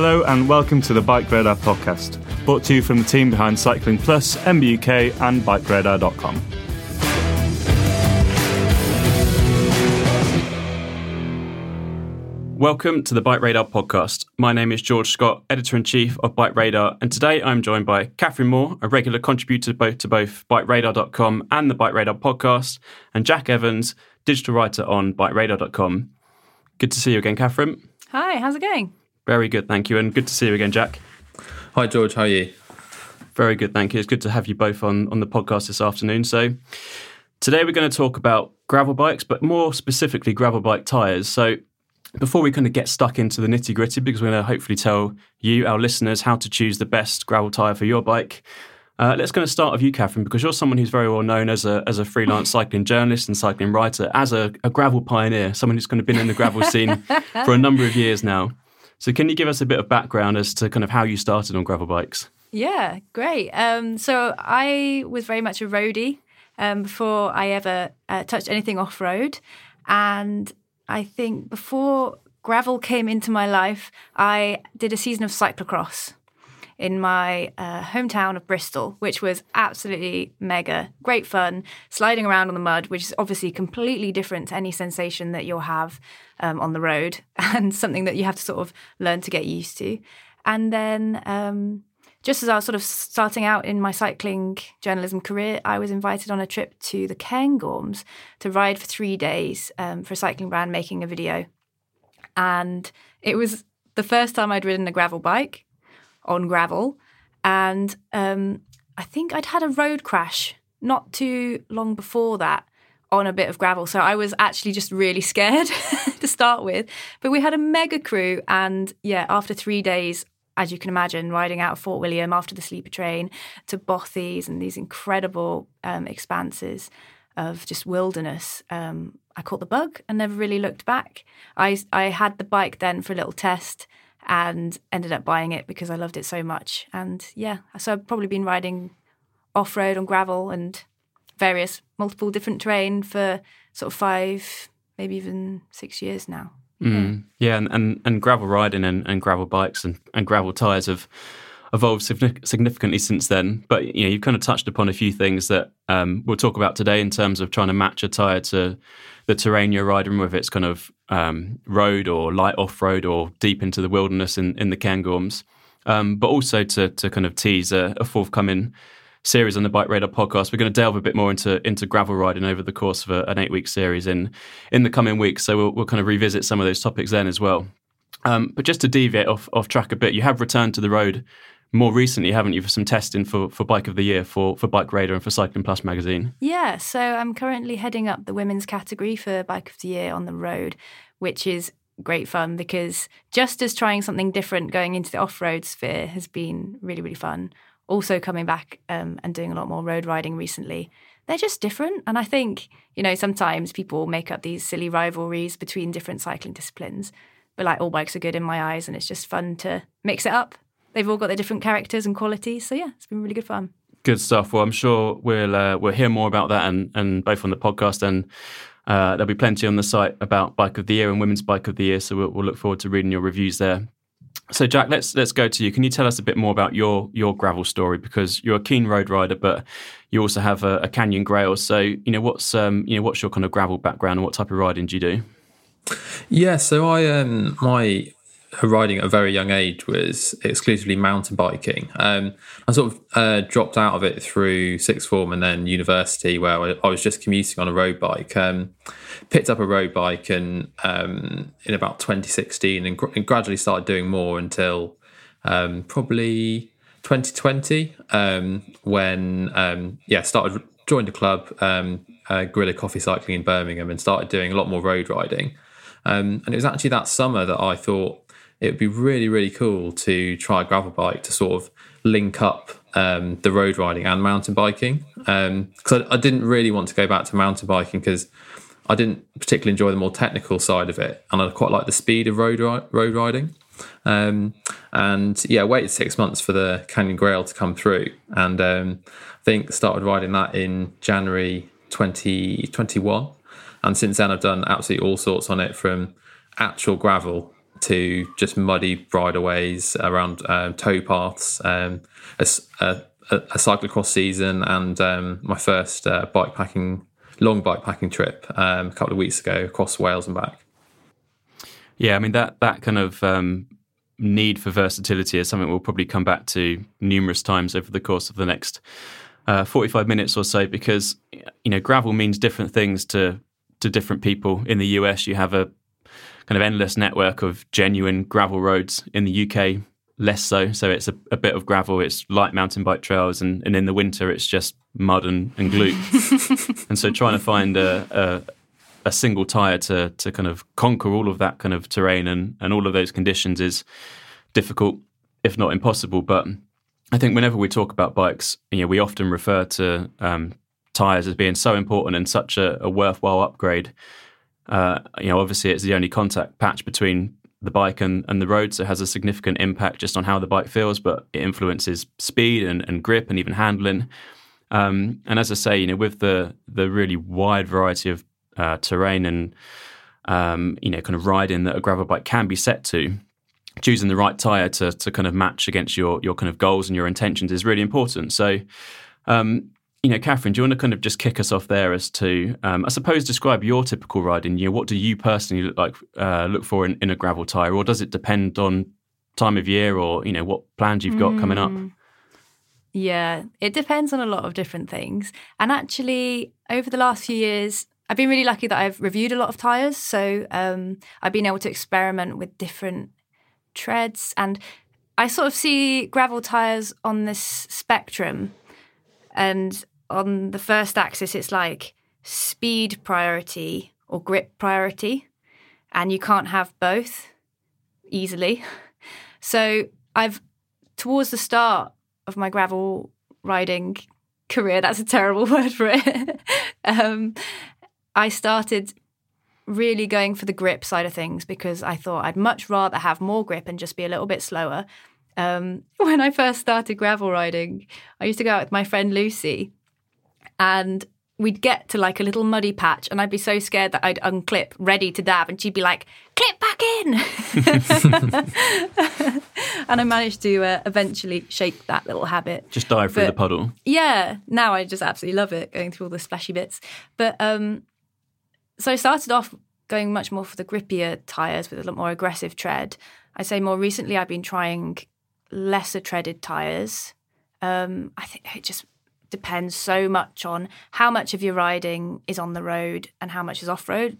Hello and welcome to the Bike Radar podcast, brought to you from the team behind Cycling Plus, MBUK, and BikeRadar.com. Welcome to the Bike Radar podcast. My name is George Scott, editor in chief of Bike Radar, and today I'm joined by Katherine Moore, a regular contributor both to both BikeRadar.com and the Bike Radar podcast, and Jack Evans, digital writer on BikeRadar.com. Good to see you again, Katherine. Hi, how's it going? Very good, thank you, and good to see you again, Jack. Hi, George. How are you? Very good, thank you. It's good to have you both on on the podcast this afternoon. So, today we're going to talk about gravel bikes, but more specifically, gravel bike tyres. So, before we kind of get stuck into the nitty gritty, because we're going to hopefully tell you, our listeners, how to choose the best gravel tyre for your bike. Uh, let's going to start with you, Katherine, because you're someone who's very well known as a as a freelance cycling journalist and cycling writer, as a, a gravel pioneer, someone who's kind of been in the gravel scene for a number of years now. So, can you give us a bit of background as to kind of how you started on gravel bikes? Yeah, great. Um, so I was very much a roadie um, before I ever uh, touched anything off road, and I think before gravel came into my life, I did a season of cyclocross in my uh, hometown of Bristol, which was absolutely mega, great fun, sliding around on the mud, which is obviously completely different to any sensation that you'll have um, on the road and something that you have to sort of learn to get used to. And then um, just as I was sort of starting out in my cycling journalism career, I was invited on a trip to the Cairngorms to ride for three days um, for a cycling brand making a video. And it was the first time I'd ridden a gravel bike on gravel. And um, I think I'd had a road crash not too long before that on a bit of gravel. So I was actually just really scared to start with. But we had a mega crew. And yeah, after three days, as you can imagine, riding out of Fort William after the sleeper train to Bothies and these incredible um, expanses of just wilderness. Um, I caught the bug and never really looked back. I, I had the bike then for a little test and ended up buying it because I loved it so much. And yeah, so I've probably been riding off road on gravel and various multiple different terrain for sort of five, maybe even six years now. Mm. Yeah, and, and, and gravel riding and, and gravel bikes and, and gravel tyres have evolved significantly since then. But you know, you've kind of touched upon a few things that um, we'll talk about today in terms of trying to match a tyre to the terrain you're riding, with it's kind of um, road or light off road or deep into the wilderness in, in the Cairngorms. Um, but also to to kind of tease a, a, forthcoming series on the Bike Radar podcast. We're going to delve a bit more into into gravel riding over the course of a, an eight week series in in the coming weeks. So we'll, we'll kind of revisit some of those topics then as well. Um, but just to deviate off, off track a bit, you have returned to the road more recently, haven't you, for some testing for, for Bike of the Year for, for Bike Radar and for Cycling Plus magazine? Yeah, so I'm currently heading up the women's category for Bike of the Year on the road, which is great fun because just as trying something different going into the off road sphere has been really, really fun. Also, coming back um, and doing a lot more road riding recently, they're just different. And I think, you know, sometimes people make up these silly rivalries between different cycling disciplines, but like all bikes are good in my eyes, and it's just fun to mix it up they've all got their different characters and qualities. So yeah, it's been really good fun. Good stuff. Well, I'm sure we'll uh, we'll hear more about that and and both on the podcast and. Uh, there'll be plenty on the site about Bike of the Year and Women's Bike of the Year, so we'll, we'll look forward to reading your reviews there. So, Jack, let's let's go to you. Can you tell us a bit more about your your gravel story? Because you're a keen road rider, but you also have a, a Canyon Grail. So, you know, what's um, you know, what's your kind of gravel background and what type of riding do you do? Yeah, so I um, my riding at a very young age was exclusively mountain biking. Um, I sort of uh, dropped out of it through sixth form and then university, where I, was just commuting on a road bike. Um, picked up a road bike and um, in about 2016, and, gr- and, gradually started doing more until um, probably 2020, um, when um, yeah started joined a club, uh, Guerrilla Coffee Cycling in Birmingham, and started doing a lot more road riding. Um, and it was actually that summer that I thought it would be really, really cool to try a gravel bike to sort of link up um, the road riding and mountain biking. Because um, I, I, didn't really want to go back to mountain biking because I didn't particularly enjoy the more technical side of it, and I quite like the speed of road road riding. Um, and yeah, I waited six months for the Canyon Grail to come through, and um, I think started riding that in January 2021. And since then, I've done absolutely all sorts on it from actual gravel to just muddy bridleways around um, towpaths, um, a, a, a, cyclocross season, and um, my first uh, long bike packing trip um, a couple of weeks ago across Wales and back. Yeah, I mean that that kind of um, need for versatility is something we'll probably come back to numerous times over the course of the next uh, 45 minutes or so because you know gravel means different things to to different people in the US you have a kind of endless network of genuine gravel roads. In the UK, less so. So it's a, a bit of gravel, it's light mountain bike trails, and, and in the winter, it's just mud and, and glue. and so trying to find a, a, a single tyre to, to kind of conquer all of that kind of terrain and, and all of those conditions is difficult, if not impossible. But I think whenever we talk about bikes, you know, we often refer to um, tyres as being so important and such a, a worthwhile upgrade. Uh, you know, obviously it's the only contact patch between the bike and, and the road, so it has a significant impact just on how the bike feels, but it influences speed and, and grip and even handling. Um, and as I say, you know, with the the really wide variety of uh, terrain and um, you know, kind of riding that a gravel bike can be set to, choosing the right tire to to kind of match against your your kind of goals and your intentions is really important. So, um, you know, Katherine, do you want to kind of just kick us off there as to, um, I suppose, describe your typical riding? You know, what do you personally look like, uh, look for in, in, a gravel tire, or does it depend on time of year, or you know, what plans you've got mm. coming up? Mm. Yeah, it depends on a lot of different things. And actually, over the last few years, I've been really lucky that I've reviewed a lot of tires, so um, I've been able to experiment with different treads, and I sort of see gravel tires on this spectrum and on the first axis, it's like speed priority or grip priority. And you can't have both easily. So I've, towards the start of my gravel riding career, that's a terrible word for it. um, I started really going for the grip side of things because I thought I'd much rather have more grip and just be a little bit slower um, when I first started gravel riding, I used to go out with my friend Lucy, and we'd get to like a little muddy patch, and I'd be so scared that I'd unclip, ready to dab, and she'd be like, "Clip back in." and I managed to uh, eventually shake that little habit. Just dive through but, the puddle. Yeah, now I just absolutely love it, going through all the splashy bits. But um, so I started off going much more for the grippier tires with a lot more aggressive tread. I say more recently I've been trying lesser treaded tyres. Um, I think it just depends so much on how much of your riding is on the road and how much is off road.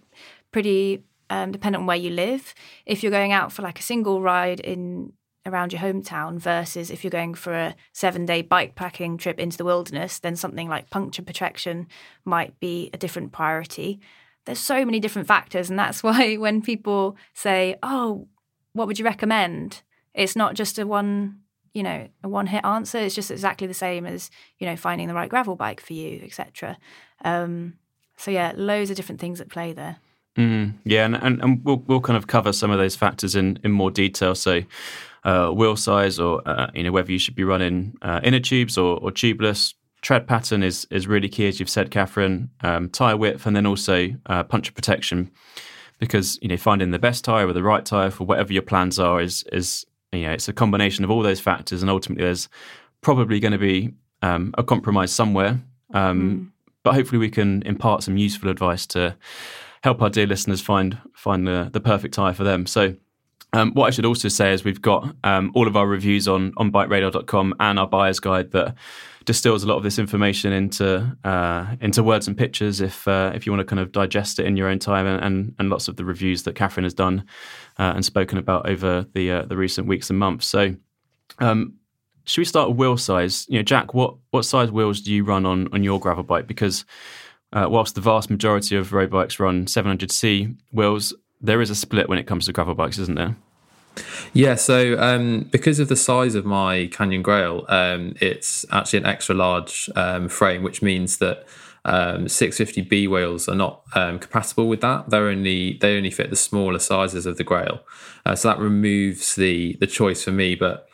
Pretty um, depending on where you live. If you're going out for like a single ride in around your hometown versus if you're going for a seven day bike packing trip into the wilderness, then something like puncture protection might be a different priority. There's so many different factors, and that's why when people say, "Oh, what would you recommend?" It's not just a one, you know, a one hit answer. It's just exactly the same as you know finding the right gravel bike for you, etc. Um, so yeah, loads of different things at play there. Mm, yeah, and, and, and we'll we'll kind of cover some of those factors in in more detail. So uh, wheel size, or uh, you know whether you should be running uh, inner tubes or, or, tubeless. Tread pattern is is really key, as you've said, Katherine. Um, tire width, and then also uh, puncture protection, because you know finding the best tire or the right tire for whatever your plans are is is you know it's a combination of all those factors, and ultimately there's probably going to be um, a compromise somewhere. Um, mm. But hopefully we can impart some useful advice to help our dear listeners find find the, the perfect tire for them. So um, what I should also say is we've got um, all of our reviews on on bikeradar.com and our buyer's guide that distills a lot of this information into uh, into words and pictures. If uh, if you want to kind of digest it in your own time, and and, and lots of the reviews that Katherine has done uh, and spoken about over the uh, the recent weeks and months. So. Um, should we start with wheel size? You know, Jack, what, what size wheels do you run on, on your gravel bike? Because uh, whilst the vast majority of road bikes run 700C wheels, there is a split when it comes to gravel bikes, isn't there? Yeah, so um, because of the size of my Canyon Grail, um, it's actually an extra large um, frame, which means that 650B um, wheels are not um, compatible with that. They're only they only fit the smaller sizes of the Grail, uh, so that removes the the choice for me. But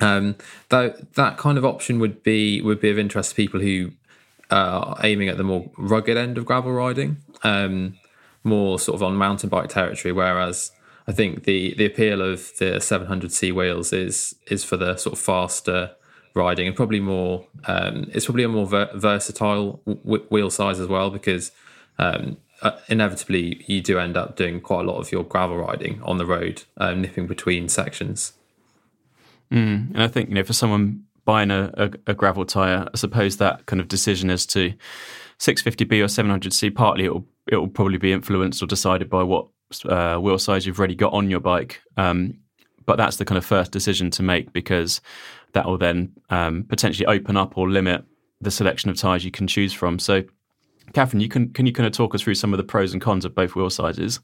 um, that that kind of option would be would be of interest to people who are aiming at the more rugged end of gravel riding more sort of on mountain bike territory, whereas I think the the appeal of the 700C wheels is is for the sort of faster riding and probably more. Um, it's probably a more ver- versatile w- wheel size as well because um, uh, inevitably you do end up doing quite a lot of your gravel riding on the road, um, nipping between sections. Mm, and I think you know for someone buying a, a, a gravel tire, I suppose that kind of decision as to 650B or 700C, partly it'll it will probably be influenced or decided by what uh, wheel size you've already got on your bike. Um, but that's the kind of first decision to make because that will then um, potentially open up or limit the selection of tires you can choose from. So, Katherine, you can can you kind of talk us through some of the pros and cons of both wheel sizes?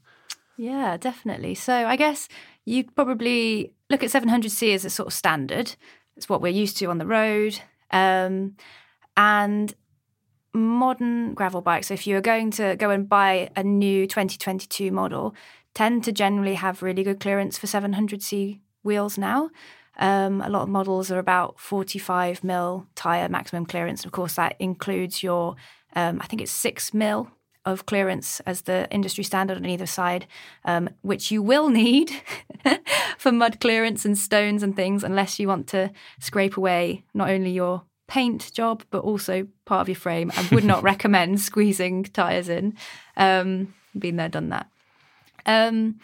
Yeah, definitely. So, I guess you probably look at 700C as a sort of standard. It's what we're used to on the road. Um, and modern gravel bikes, So if you're going to go and buy a new 2022 model, tend to generally have really good clearance for 700C wheels now. Um, a lot of models are about 45 mil tire maximum clearance. Of course, that includes your, um, I think it's six mil of clearance as the industry standard on either side, um, which you will need for mud clearance and stones and things, unless you want to scrape away not only your paint job, but also part of your frame. I would not recommend squeezing tyres in. Um, been there, done that. Um,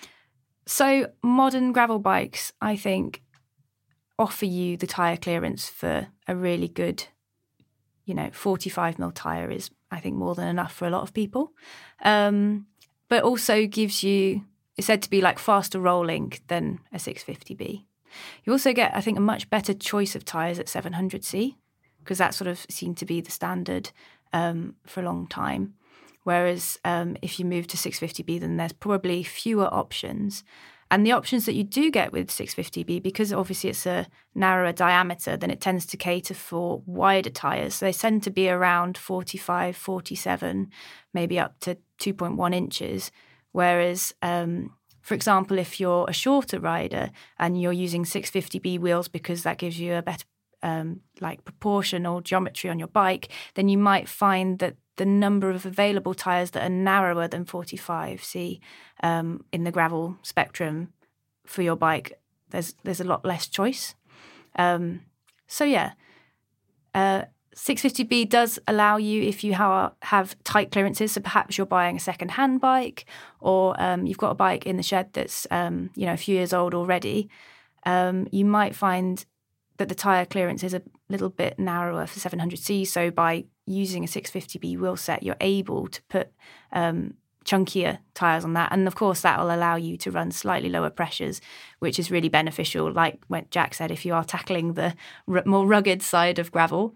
so modern gravel bikes, I think, offer you the tyre clearance for a really good, you know, 45 mil tyre is, I think, more than enough for a lot of people. Um, but also gives you, it's said to be like faster rolling than a 650B. You also get, I think, a much better choice of tyres at 700C because that sort of seemed to be the standard um, for a long time. Whereas um, if you move to 650B, then there's probably fewer options. And the options that you do get with 650B, because obviously it's a narrower diameter, then it tends to cater for wider tyres. So they tend to be around 45, 47, maybe up to 2.1 inches. Whereas, um, for example, if you're a shorter rider and you're using 650B wheels because that gives you a better um, like proportion or geometry on your bike, then you might find that the number of available tyres that are narrower than 45C um, in the gravel spectrum for your bike, there's there's a lot less choice. Um, so yeah, uh, 650B does allow you if you ha- have tight clearances. So perhaps you're buying a second-hand bike, or um, you've got a bike in the shed that's um, you know a few years old already. Um, you might find that the tyre clearance is a little bit narrower for 700C. So by using a 650B wheel set, you're able to put um, chunkier tires on that. And of course, that will allow you to run slightly lower pressures, which is really beneficial. Like what Jack said, if you are tackling the r- more rugged side of gravel,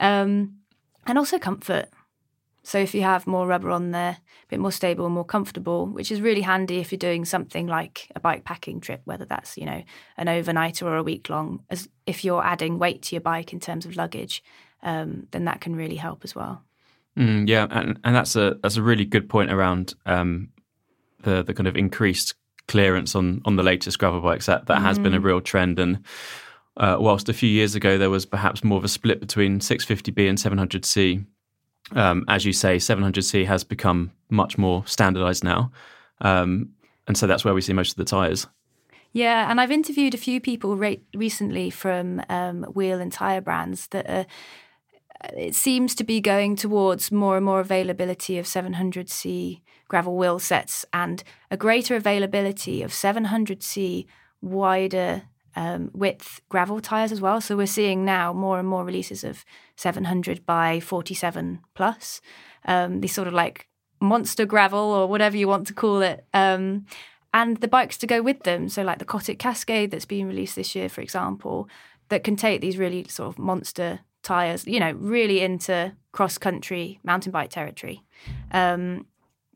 um, and also comfort. So if you have more rubber on there, a bit more stable and more comfortable, which is really handy if you're doing something like a bike packing trip, whether that's you know an overnight or a week long. As if you're adding weight to your bike in terms of luggage, um, then that can really help as well. Mm, yeah, and, and that's a that's a really good point around um, the the kind of increased clearance on on the latest gravel bikes. That that mm. has been a mm. real trend, and uh, whilst a few years ago there was perhaps more of a split between 650B and 700C, um, as you say, 700C has become much more standardized now, um, and so that's where we see most of the tires. Yeah, and I've interviewed a few people re- recently from um, wheel and tire brands that are it seems to be going towards more and more availability of 700C gravel wheel sets and a greater availability of 700C wider um, width gravel tires as well. So we're seeing now more and more releases of 700 by 47 plus. Um, these sort of like monster gravel or whatever you want to call it. Um, and the bikes to go with them. So like the Cotic Cascade that's been released this year, for example, that can take these really sort of monster tires, you know, really into cross country mountain bike territory, um,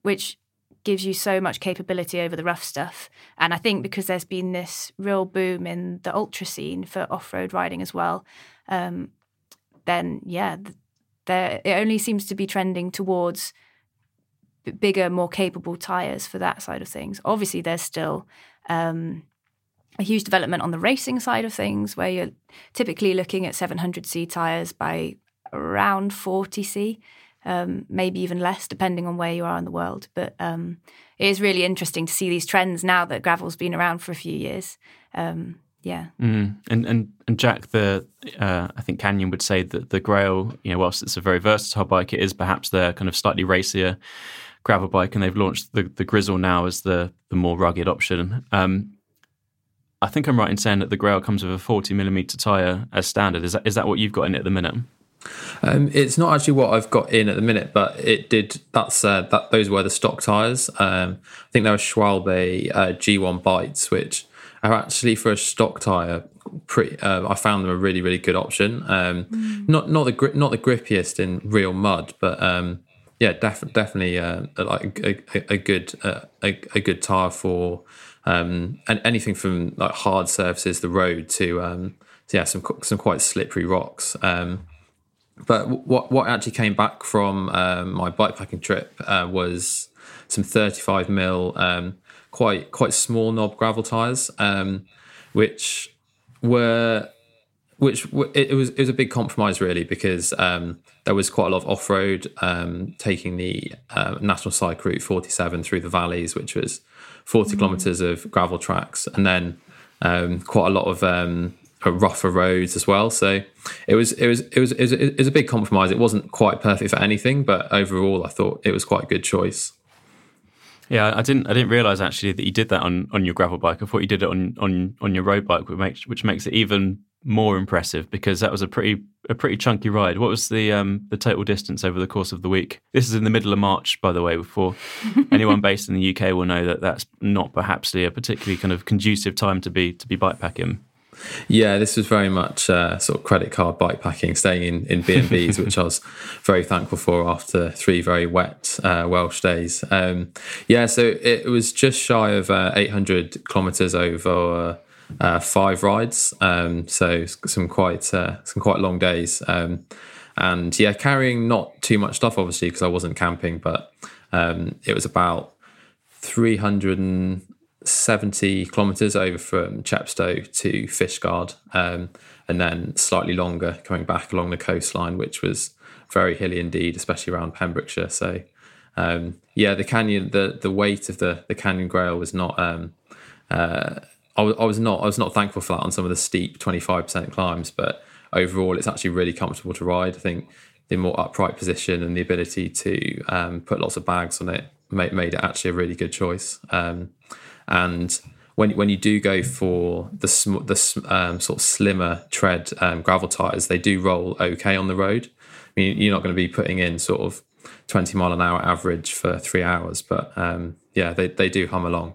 which gives you so much capability over the rough stuff. And I think because there's been this real boom in the ultra scene for off road riding as well, um, then yeah, there it only seems to be trending towards bigger, more capable tires for that side of things. Obviously, there's still um, a huge development on the racing side of things, where you're typically looking at 700C tyres by around 40C, um, maybe even less, depending on where you are in the world. But um, it is really interesting to see these trends now that gravel's been around for a few years. Um, yeah. Mm. And, and and Jack, the uh, I think Canyon would say that the Grail, you know, whilst it's a very versatile bike, it is perhaps the kind of slightly racier gravel bike, and they've launched the the Grizl now as the the more rugged option. Um, I think I'm right in saying that the Grail comes with a 40 millimeter tire as standard. Is that is that what you've got in it at the minute? Um, it's not actually what I've got in at the minute, but it did. That's uh, that. Those were the stock tires. Um, I think they were Schwalbe uh, G1 Bites, which are actually for a stock tire. Pretty, uh, I found them a really, really good option. Um, mm. Not not the not the grippiest in real mud, but um, yeah, def- definitely uh, like a, a, a good uh, a, a good tire for um, and anything from like hard surfaces, the road to um, yeah, some some quite slippery rocks. Um, but what what actually came back from um, my bikepacking trip uh, was some 35 mil, um, quite quite small knob gravel tires, um, which were which it, was it was a big compromise really because um, there was quite a lot of off road um, taking the uh, national cycle route 47 through the valleys, which was 40 mm. kilometers of gravel tracks, and then um, quite a lot of um, rougher roads as well. So it was it was it was it was, it was a big compromise. It wasn't quite perfect for anything, but overall, I thought it was quite a good choice. Yeah, I didn't. I didn't realize actually that you did that on, on your gravel bike. I thought you did it on on, on your road bike, which makes which makes it even more impressive because that was a pretty a pretty chunky ride. What was the um, the total distance over the course of the week? This is in the middle of March, by the way. Before anyone based in the UK will know that that's not perhaps a particularly kind of conducive time to be to be bikepacking. Yeah, this was very much uh, sort of credit card bikepacking, staying in in B and B's, which I was very thankful for after three very wet uh, Welsh days. Um, yeah, so it was just shy of uh, 800 kilometres over uh, five rides. Um, so some quite uh, some quite long days. Um, and yeah, carrying not too much stuff, obviously, because I wasn't camping, but um, it was about 370 kilometres over from Chepstow to Fishguard, um, and then slightly longer coming back along the coastline, which was very hilly indeed, especially around Pembrokeshire. So um, yeah, the canyon, the the weight of the the Canyon Grail was not um, uh, I was, I was not I was not thankful for that on some of the steep 25% climbs, but overall it's actually really comfortable to ride. I think the more upright position and the ability to um, put lots of bags on it made, made it actually a really good choice. Um, and when when you do go for the sm- the um, sort of slimmer tread um, gravel tires, they do roll okay on the road. I mean, you're not going to be putting in sort of 20 mile an hour average for three hours. But um, yeah, they, they do hum along.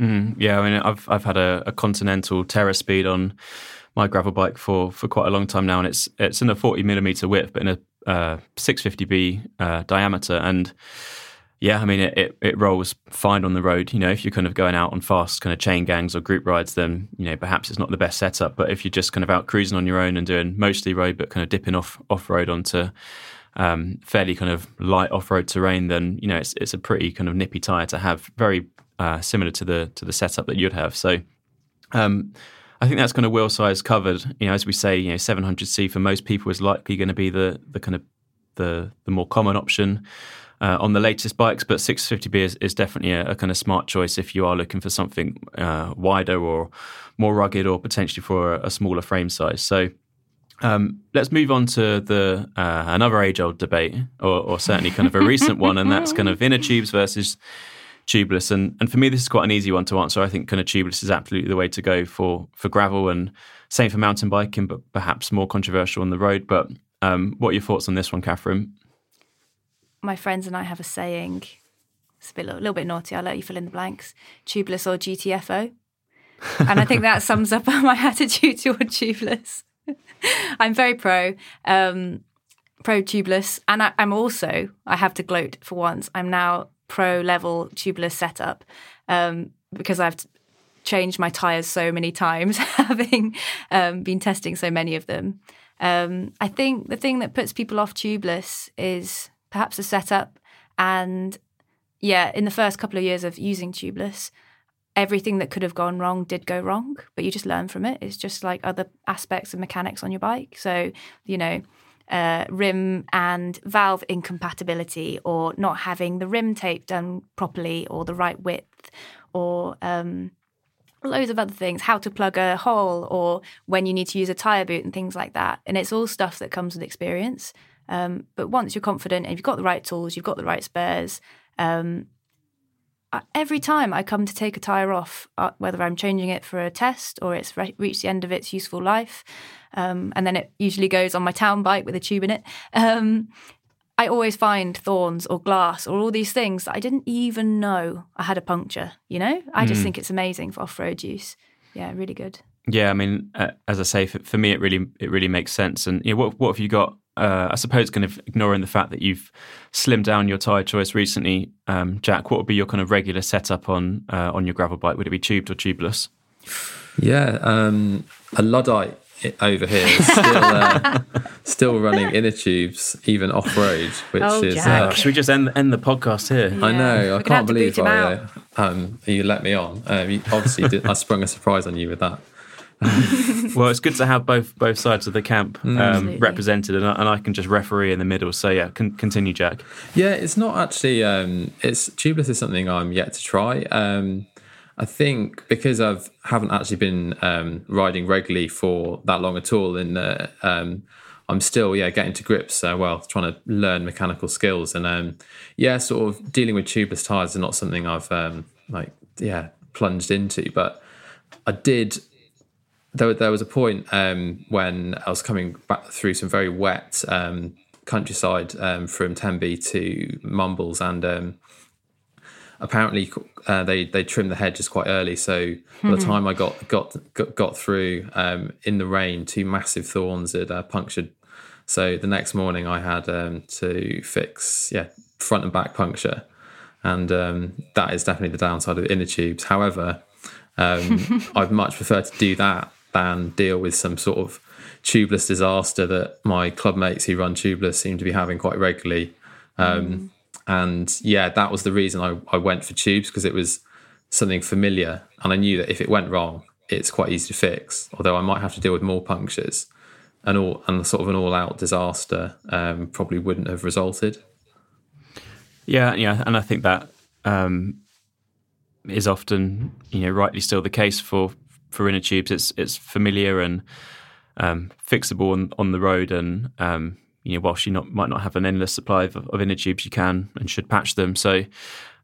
Mm, yeah, I mean, I've I've had a, a Continental Terra Speed on my gravel bike for for quite a long time now, and it's it's in a 40 millimeter width, but in a uh, 650b uh, diameter, and yeah, I mean, it, it, it, rolls fine on the road. You know, if you're kind of going out on fast kind of chain gangs or group rides, then, you know, perhaps it's not the best setup. But if you're just kind of out cruising on your own and doing mostly road, but kind of dipping off off road onto um, fairly kind of light off road terrain, then, you know, it's, it's a pretty kind of nippy tire to have, very uh, similar to the to the setup that you'd have. So, um, I think that's kind of wheel size covered. You know, as we say, you know, 700C for most people is likely going to be the the kind of the the more common option uh, on the latest bikes, but 650B is, is definitely a, a, kind of smart choice if you are looking for something uh, wider or more rugged or potentially for a, a smaller frame size. So um, let's move on to the uh, another age-old debate, or, or, certainly kind of a recent one, and that's kind of inner tubes versus tubeless. And and for me, this is quite an easy one to answer. I think kind of tubeless is absolutely the way to go for for gravel, and same for mountain biking, but perhaps more controversial on the road. But um, what are your thoughts on this one, Catherine? my friends and I have a saying. It's a, bit, a little bit naughty. I'll let you fill in the blanks. Tubeless or GTFO. and I think that sums up my attitude toward tubeless. I'm very pro, um, pro tubeless, and I, am also. I have to gloat for once. I'm now pro level tubeless setup um, because I've changed my tires so many times, having um, been testing so many of them. Um, I think the thing that puts people off tubeless is perhaps a setup. And yeah, in the first couple of years of using tubeless, everything that could have gone wrong did go wrong, but you just learn from it. It's just like other aspects of mechanics on your bike. So, you know, uh, rim and valve incompatibility, or not having the rim tape done properly, or the right width, or um, loads of other things, how to plug a hole, or when you need to use a tire boot, and things like that. And it's all stuff that comes with experience. Um, but once you're confident and you've got the right tools, you've got the right spares, um, every time I come to take a tyre off, uh, whether I'm changing it for a test or it's re- reached the end of its useful life, um, and then it usually goes on my town bike with a tube in it, um, I always find thorns or glass or all these things that I didn't even know I had a puncture. You know, I just mm. think it's amazing for off road use. Yeah, really good. Yeah, I mean, uh, as I say, for, for, me, it really it really makes sense. And you know, what what have you got uh, I suppose, kind of ignoring the fact that you've slimmed down your tyre choice recently, um, Jack, what would be your kind of regular setup on uh, on your gravel bike? Would it be tubed or tubeless? Yeah, um, a Luddite over here is still, uh, still running inner tubes, even off road, which oh, is. Uh, Should we just end, end the podcast here? Yeah. I know. I can't believe I, uh, um, you let me on. Um, you obviously, did, I sprung a surprise on you with that. well, it's good to have both both sides of the camp mm. um, represented, and I, and I, can just referee in the middle. So yeah, con- continue, Jack. Yeah, it's not actually. Um, it's tubeless is something I'm yet to try. Um, I think because I've haven't actually been um, riding regularly for that long at all, and uh, um, I'm still yeah getting to grips. Uh, well, trying to learn mechanical skills, and um, yeah, sort of dealing with tubeless tires is not something I've like yeah plunged into, but I did there, there was a point um, when I was coming back through some very wet um, countryside um, from Tenby to Mumbles, and um, apparently uh, they they trimmed the hedges quite early. So by the hmm. time I got got got, got through um, in the rain, two massive thorns had uh, punctured. So the next morning I had um, to fix yeah front and back puncture, and that is definitely the downside of inner tubes. However. Um, I'd much prefer to do that than deal with some sort of tubeless disaster that my club mates who run tubeless seem to be having quite regularly. Um, mm. And yeah, that was the reason I, I went for tubes because it was something familiar. And I knew that if it went wrong, it's quite easy to fix, although I might have to deal with more punctures. And all and sort of an all-out disaster um, probably wouldn't have resulted. Yeah, yeah, and I think that um, is often, you know, rightly still the case for for inner tubes. It's it's familiar and um, fixable on, on the road, and um, you know, whilst you not might not have an endless supply of, of inner tubes, you can and should patch them. So,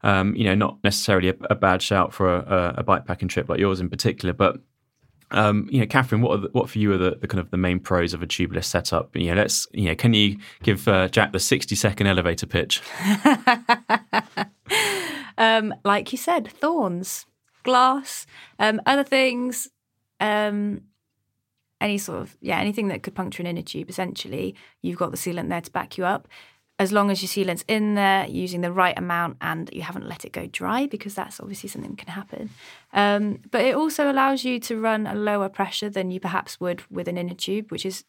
um, you know, not necessarily a, a bad shout for a, a bike packing trip like yours in particular, but um, you know, Katherine, what the, what for you are the, the, kind of the main pros of a tubeless setup? You know, let's you know, can you give uh, Jack the sixty second elevator pitch? um, like you said, thorns, glass, um, other things, um, any sort of yeah, anything that could puncture an inner tube. Essentially, you've got the sealant there to back you up as long as your sealant's in there, using the right amount, and you haven't let it go dry, because that's obviously something that can happen. Um, but it also allows you to run a lower pressure than you perhaps would with an inner tube, which is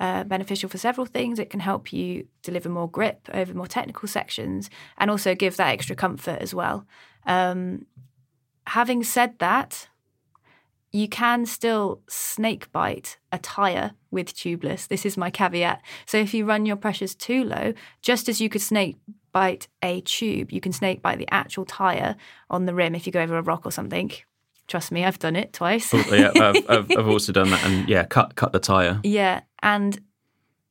uh, beneficial for several things. It can help you deliver more grip over more technical sections, and also give that extra comfort as well. Um, having said that, you can still snake bite a tire with tubeless. This is my caveat. So if you run your pressures too low, just as you could snake bite a tube, you can snake bite the actual tire on the rim if you go over a rock or something. Trust me, I've done it twice. oh, yeah, I've, I've, I've also done that, and yeah, cut cut the tire. Yeah, and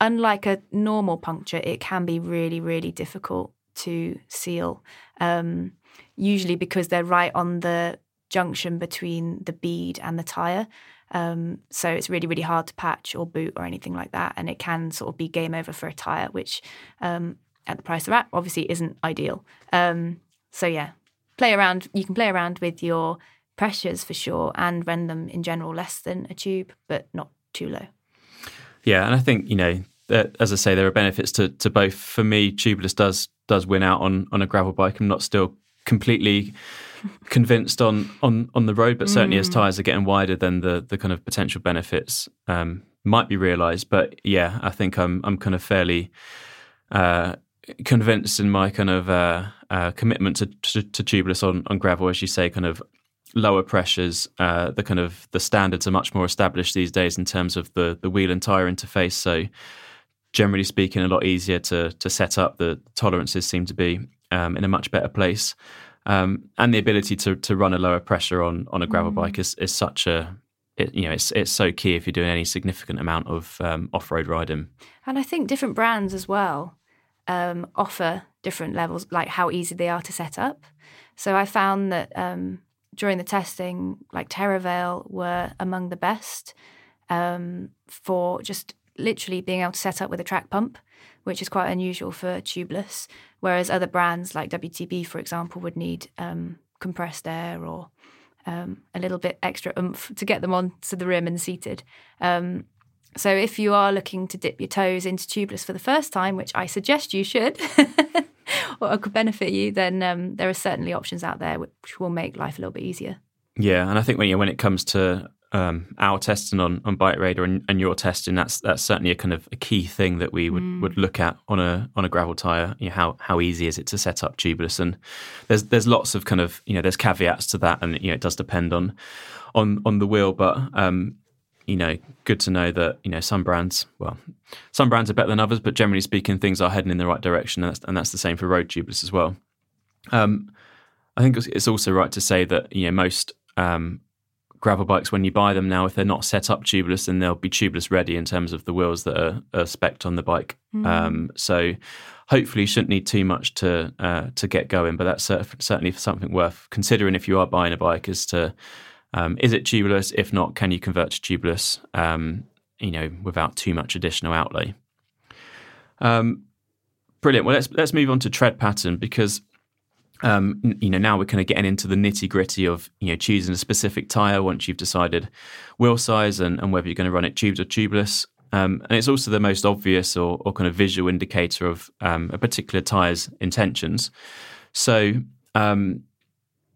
unlike a normal puncture, it can be really really difficult to seal. Um, usually because they're right on the junction between the bead and the tire. Um, so it's really, really hard to patch or boot or anything like that. And it can sort of be game over for a tire, which um, at the price they're at obviously isn't ideal. Um, so yeah, play around. You can play around with your pressures for sure and run them in general less than a tube, but not too low. Yeah, and I think you know, as I say, there are benefits to, to both. For me, tubeless does does win out on on a gravel bike. I'm not still completely convinced on on on the road, but certainly mm. as tires are getting wider, then the the kind of potential benefits um, might be realised. But yeah, I think I'm I'm kind of fairly uh, convinced in my kind of uh, uh, commitment to, to, to tubeless on on gravel, as you say, kind of lower pressures. Uh, the kind of the standards are much more established these days in terms of the the wheel and tire interface. So generally speaking, a lot easier to to set up. The tolerances seem to be um, in a much better place. Um, and the ability to to run a lower pressure on on a gravel mm. bike is is such a it, you know it's it's so key if you're doing any significant amount of um, off road riding. And I think different brands as well um, offer different levels, like how easy they are to set up. So I found that um, during the testing, like Teravail were among the best um, for just literally being able to set up with a track pump, which is quite unusual for tubeless. Whereas other brands like WTB, for example, would need um, compressed air or um, a little bit extra oomph to get them onto the rim and seated. Um, so if you are looking to dip your toes into tubeless for the first time, which I suggest you should, or could benefit you, then um, there are certainly options out there which will make life a little bit easier. Yeah, and I think when you, when it comes to um, our testing on, on Bike Radar and, and, your testing, that's that's certainly a kind of a key thing that we would, mm. would look at on a on a gravel tire. You know, how how easy is it to set up tubeless? And there's there's lots of kind of you know there's caveats to that, and you know it does depend on on on the wheel, but um, you know, good to know that you know some brands, well, some brands are better than others, but generally speaking, things are heading in the right direction, and that's, and that's the same for road tubeless as well. Um, I think it's also right to say that you know most um, gravel bikes when you buy them now, if they're not set up tubeless, then they'll be tubeless ready in terms of the wheels that are, are spec'd on the bike. Mm. Um, so hopefully, you shouldn't need too much to uh, to get going. But that's certainly something worth considering if you are buying a bike. Is to um, is it tubeless? If not, can you convert to tubeless? Um, you know, without too much additional outlay. Um, brilliant. Well, let's let's move on to tread pattern because um, you know, now we're kind of getting into the nitty gritty of you know choosing a specific tire once you've decided wheel size and, and whether you're going to run it tubes or tubeless. Um, and it's also the most obvious or, or kind of visual indicator of um, a particular tire's intentions. So um,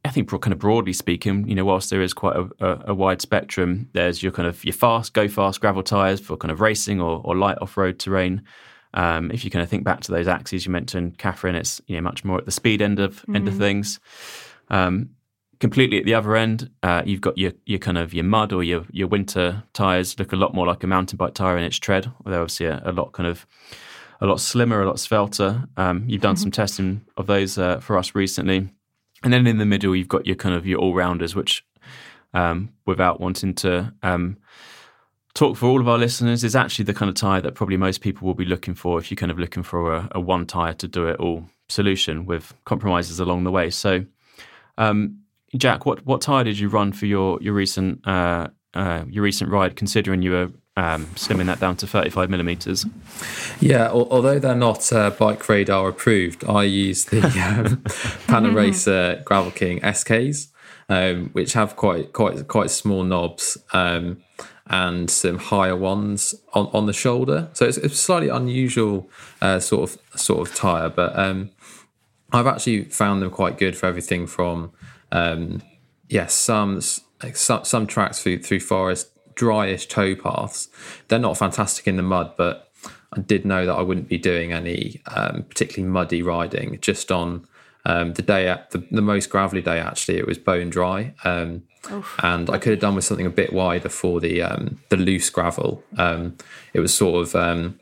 I think, kind of broadly speaking, you know, whilst there is quite a, a, a, wide spectrum, there's your kind of your fast, go fast gravel tires for kind of racing or, or light off road terrain. Um, if you kind of think back to those axes you mentioned, Katherine, it's you know much more at the speed end of mm. end of mm. things. Um, completely at the other end, uh, you've got your your kind of your mud or your your winter tires look a lot more like a mountain bike tire in its tread. They're obviously a, a lot kind of a lot slimmer, a lot svelter. Um, you've done some testing of those uh, for us recently, and then in the middle you've got your kind of your all rounders, which, um, without wanting to um, talk for all of our listeners, is actually the kind of tire that probably most people will be looking for if you're kind of looking for a, a one tire to do it all solution with compromises along the way. So, um, Jack, what what tire did you run for your your recent uh, uh, your recent ride? Considering you were um, slimming that down to 35 millimeters. Yeah, although they're not uh, BikeRadar approved, I use the um, Panaracer Gravel King SKs, um, which have quite quite quite small knobs um, and some higher ones on, on the shoulder. So it's, a slightly unusual uh, sort of sort of tire, but um, I've actually found them quite good for everything from um, yeah some some, some tracks through through forest dryish tow paths. They're not fantastic in the mud, but I did know that I wouldn't be doing any um, particularly muddy riding. Just on um, the day, at the, the, most gravelly day, actually, it was bone dry, um, and I could have done with something a bit wider for the um, the loose gravel. Um, it was sort of um,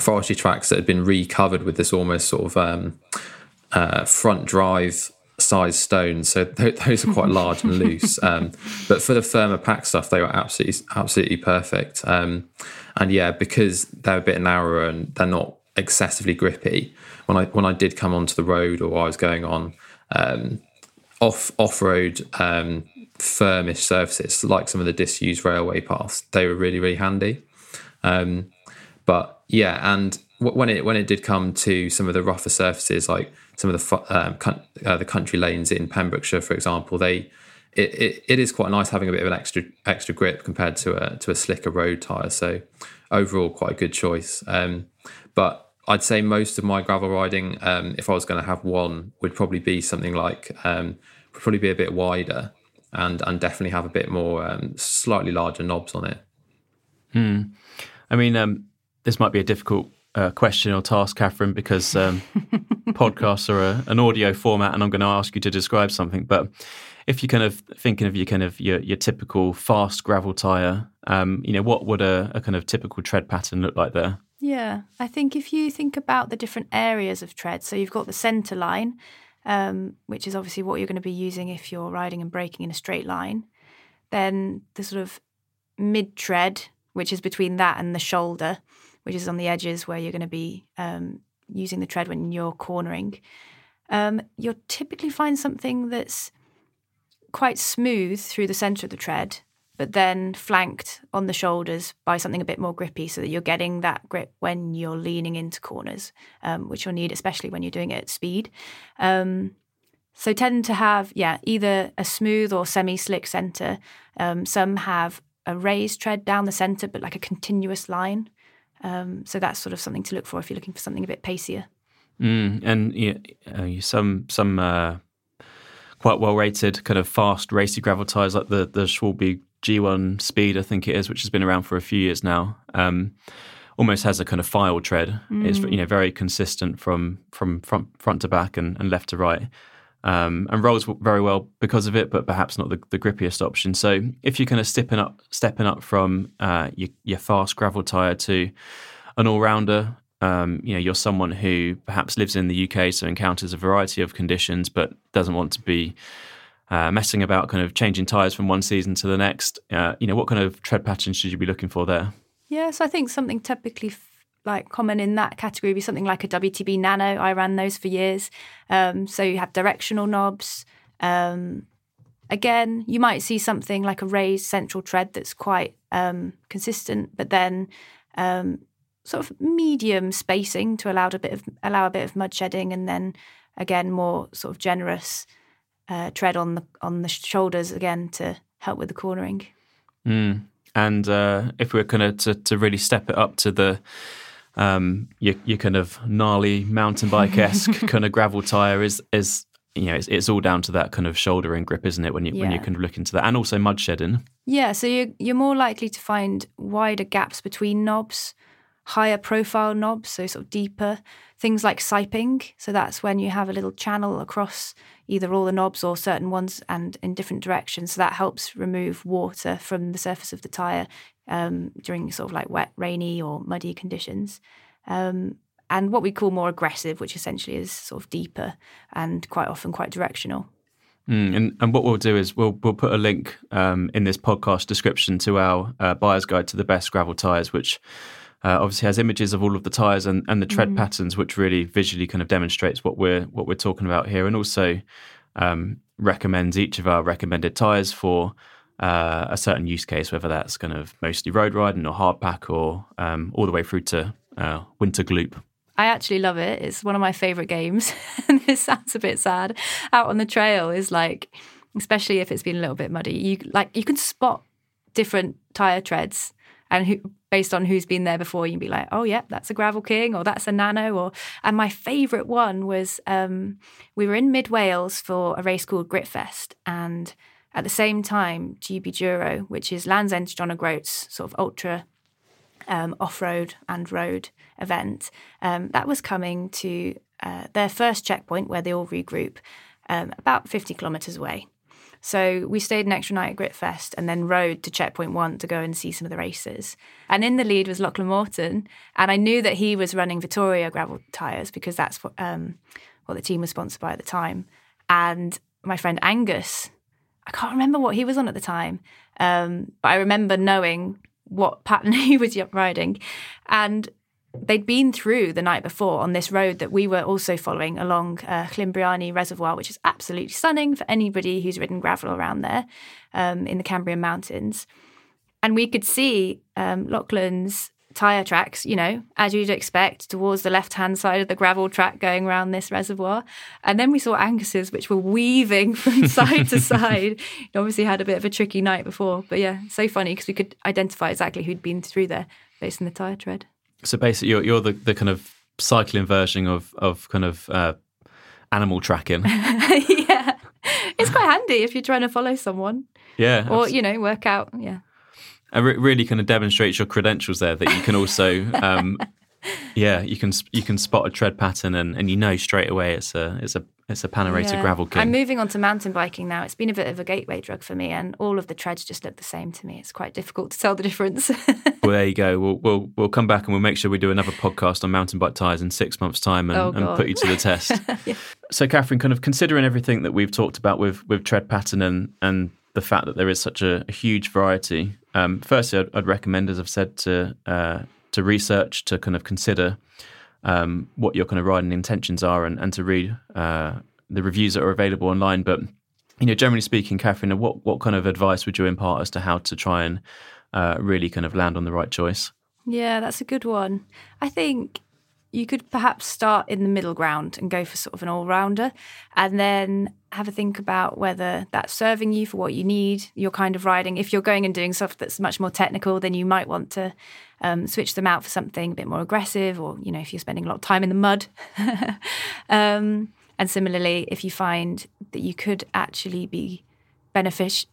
forestry tracks that had been recovered with this almost sort of uh, front drive size stones, so th- those are quite large and loose. Um, but for the firmer pack stuff, they were absolutely absolutely perfect. Um, and yeah, because they're a bit narrower and they're not excessively grippy. When I when I did come onto the road or I was going on um, off off road um, firmish surfaces, like some of the disused railway paths, they were really really handy. Um, but yeah, and when it when it did come to some of the rougher surfaces, like some of the um, uh, the country lanes in Pembrokeshire, for example, they it, it, it is quite nice having a bit of an extra extra grip compared to a to a slicker road tire. So overall, quite a good choice. Um, but I'd say most of my gravel riding, um, if I was going to have one, would probably be something like um, would probably be a bit wider and and definitely have a bit more um, slightly larger knobs on it. Hmm. I mean, um, this might be a difficult uh, question or task, Katherine, because um, podcasts are a, an audio format, and I'm going to ask you to describe something. But if you're kind of thinking of your kind of your, your typical fast gravel tire, um, you know, what would a, a kind of typical tread pattern look like there? Yeah, I think if you think about the different areas of tread, so you've got the centre line, um, which is obviously what you're going to be using if you're riding and braking in a straight line. Then the sort of mid tread, which is between that and the shoulder, which is on the edges where you're going to be um, using the tread when you're cornering, um, you'll typically find something that's quite smooth through the center of the tread, but then flanked on the shoulders by something a bit more grippy so that you're getting that grip when you're leaning into corners, um, which you'll need, especially when you're doing it at speed. Um, so tend to have, yeah, either a smooth or semi-slick center. Um, some have a raised tread down the center, but like a continuous line. Um, so that's sort of something to look for if you're looking for something a bit pacier. Mm, and uh, some some uh, quite well rated kind of fast racy gravel tires like the the Schwalbe G1 Speed, I think it is, which has been around for a few years now. Um, almost has a kind of file tread. Mm. It's you know very consistent from from front front to back and, and left to right um, and rolls very well because of it, but perhaps not the, the grippiest option. So if you're kind of stepping up, stepping up from uh, your, your, fast gravel tire to an all rounder, um, you know, you're someone who perhaps lives in the UK, so encounters a variety of conditions, but doesn't want to be uh, messing about, kind of changing tires from one season to the next. Uh, you know, what kind of tread patterns should you be looking for there? Yes, I think something typically like common in that category would be something like a WTB Nano. I ran those for years. Um, so you have directional knobs. Um, again, you might see something like a raised central tread that's quite um, consistent, but then um, sort of medium spacing to allow a bit of allow a bit of mud shedding, and then again more sort of generous uh, tread on the on the shoulders again to help with the cornering. Mm. And uh, if we're kind of to, to really step it up to the um, your, your kind of gnarly mountain bike esque kind of gravel tire is is you know it's, it's all down to that kind of shoulder and grip, isn't it? When you yeah. when you kind of look into that, and also mud shedding. Yeah, so you're you're more likely to find wider gaps between knobs, higher profile knobs, so sort of deeper things like siping. So that's when you have a little channel across either all the knobs or certain ones and in different directions. So that helps remove water from the surface of the tire um, during sort of like wet, rainy, or muddy conditions. Um, and what we call more aggressive, which essentially is sort of deeper and quite often quite directional. Mm, and, and what we'll do is we'll we'll put a link um, in this podcast description to our uh, buyer's guide to the best gravel tires, which uh, obviously has images of all of the tires and, and the tread mm. patterns, which really visually kind of demonstrates what we're what we're talking about here, and also um, recommends each of our recommended tires for uh, a certain use case, whether that's kind of mostly road riding or hard pack or um, all the way through to uh, winter gloop. I actually love it. It's one of my favorite games. and this sounds a bit sad. Out on the trail is like, especially if it's been a little bit muddy, you like you can spot different tire treads and who, based on who's been there before, you can be like, oh yeah, that's a gravel king or that's a nano. Or and my favourite one was um, we were in mid Wales for a race called Gritfest, and at the same time, GB Duro, which is Land's End John O'Groats sort of ultra um, off road and road event. Um, that was coming to uh, their first checkpoint where they all regroup um, about 50 kilometres away. So we stayed an extra night at Gritfest and then rode to checkpoint one to go and see some of the races. And in the lead was Lachlan Morton. And I knew that he was running Vittoria gravel tyres because that's what, um, what the team was sponsored by at the time. And my friend Angus, I can't remember what he was on at the time, um, but I remember knowing what pattern he was riding. And they'd been through the night before on this road that we were also following along uh, Llyn Brianne Reservoir, which is absolutely stunning for anybody who's ridden gravel around there um, in the Cambrian Mountains. And we could see um, Lachlan's tyre tracks, you know, as you'd expect, towards the left hand side of the gravel track going around this reservoir. And then we saw Angus's, which were weaving from side to side. He obviously had a bit of a tricky night before. But yeah, so funny because we could identify exactly who'd been through there based on the tyre tread. So basically, you're, you're the, the kind of cycling version of, of kind of uh, animal tracking. yeah. It's quite handy if you're trying to follow someone. Yeah. Or, absolutely. you know, work out. Yeah. It really kind of demonstrates your credentials there that you can also, um, yeah, you can you can spot a tread pattern and, and you know straight away it's a it's a it's a Panaracer yeah. gravel king. I'm moving on to mountain biking now. It's been a bit of a gateway drug for me, and all of the treads just look the same to me. It's quite difficult to tell the difference. well, there you go. We'll, we'll we'll come back and we'll make sure we do another podcast on mountain bike tires in six months' time and, oh, and put you to the test. yeah. So, Katherine, kind of considering everything that we've talked about with with tread pattern and and the fact that there is such a, a huge variety. Um, firstly, I'd, I'd, recommend, as I've said, to uh, to research, to kind of consider um, what your kind of riding intentions are, and, and to read uh, the reviews that are available online. But you know, generally speaking, Katherine, what what kind of advice would you impart as to how to try and uh, really kind of land on the right choice? Yeah, that's a good one. I think you could perhaps start in the middle ground and go for sort of an all rounder and then have a think about whether that's serving you for what you need, your kind of riding. If you're going and doing stuff that's much more technical, then you might want to um, switch them out for something a bit more aggressive, or, you know, if you're spending a lot of time in the mud. um, and similarly, if you find that you could actually be beneficial,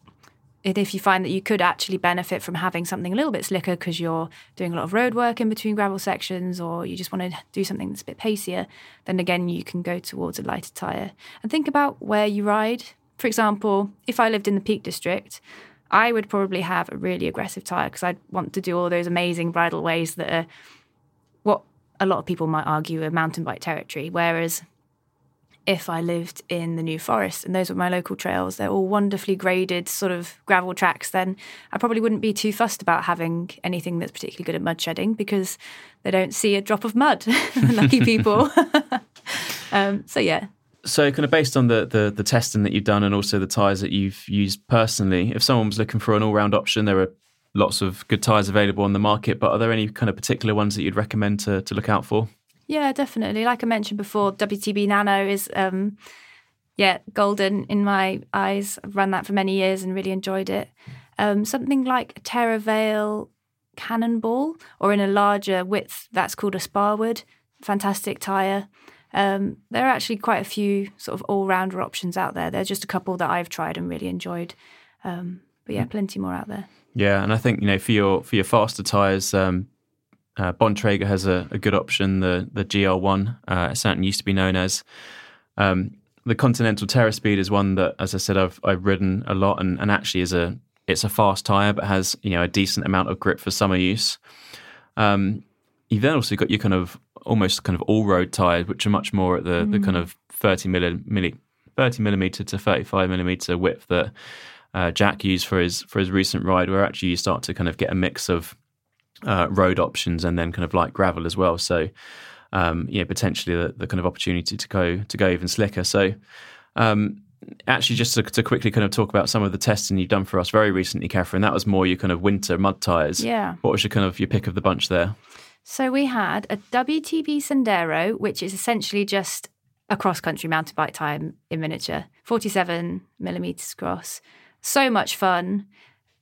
if you find that you could actually benefit from having something a little bit slicker because you're doing a lot of road work in between gravel sections or you just want to do something that's a bit pacier, then again, you can go towards a lighter tyre. And think about where you ride. For example, if I lived in the Peak District, I would probably have a really aggressive tyre because I'd want to do all those amazing bridle ways that are what a lot of people might argue are mountain bike territory. Whereas if I lived in the New Forest and those were my local trails, they're all wonderfully graded sort of gravel tracks, then I probably wouldn't be too fussed about having anything that's particularly good at mud shedding because they don't see a drop of mud. Lucky people. um, so, yeah. So, kind of based on the, the, the testing that you've done and also the tyres that you've used personally, if someone was looking for an all round option, there are lots of good tyres available on the market, but are there any kind of particular ones that you'd recommend to, to look out for? Yeah, definitely. Like I mentioned before, WTB Nano is um, yeah golden in my eyes. I've run that for many years and really enjoyed it. Um, something like a Teravail Cannonball, or in a larger width, that's called a Sparwood. Fantastic tire. Um, there are actually quite a few sort of all-rounder options out there. There's just a couple that I've tried and really enjoyed. Um, but yeah, plenty more out there. Yeah, and I think you know for your for your faster tires, um, uh, Bontrager has a, a, good option, the the GR1, uh, it certainly used to be known as. Um, the Continental Terra Speed is one that, as I said, I've I've ridden a lot, and, and actually is a it's a fast tire, but has you know a decent amount of grip for summer use. Um, you've then also got your kind of almost kind of all road tires, which are much more at the, the kind of 30 milli, milli, 30 millimeter to 35 millimeter width that uh, Jack used for his for his recent ride, where actually you start to kind of get a mix of uh, road options and then kind of light gravel as well. So um, yeah, potentially the, the kind of opportunity to go to go even slicker. So um, actually, just to, to quickly kind of talk about some of the testing you've done for us very recently, Katherine, that was more your kind of winter mud tires. Yeah. What was your kind of your pick of the bunch there? So we had a WTB Sendero, which is essentially just a cross country mountain bike time in miniature, 47 millimeters cross. So much fun,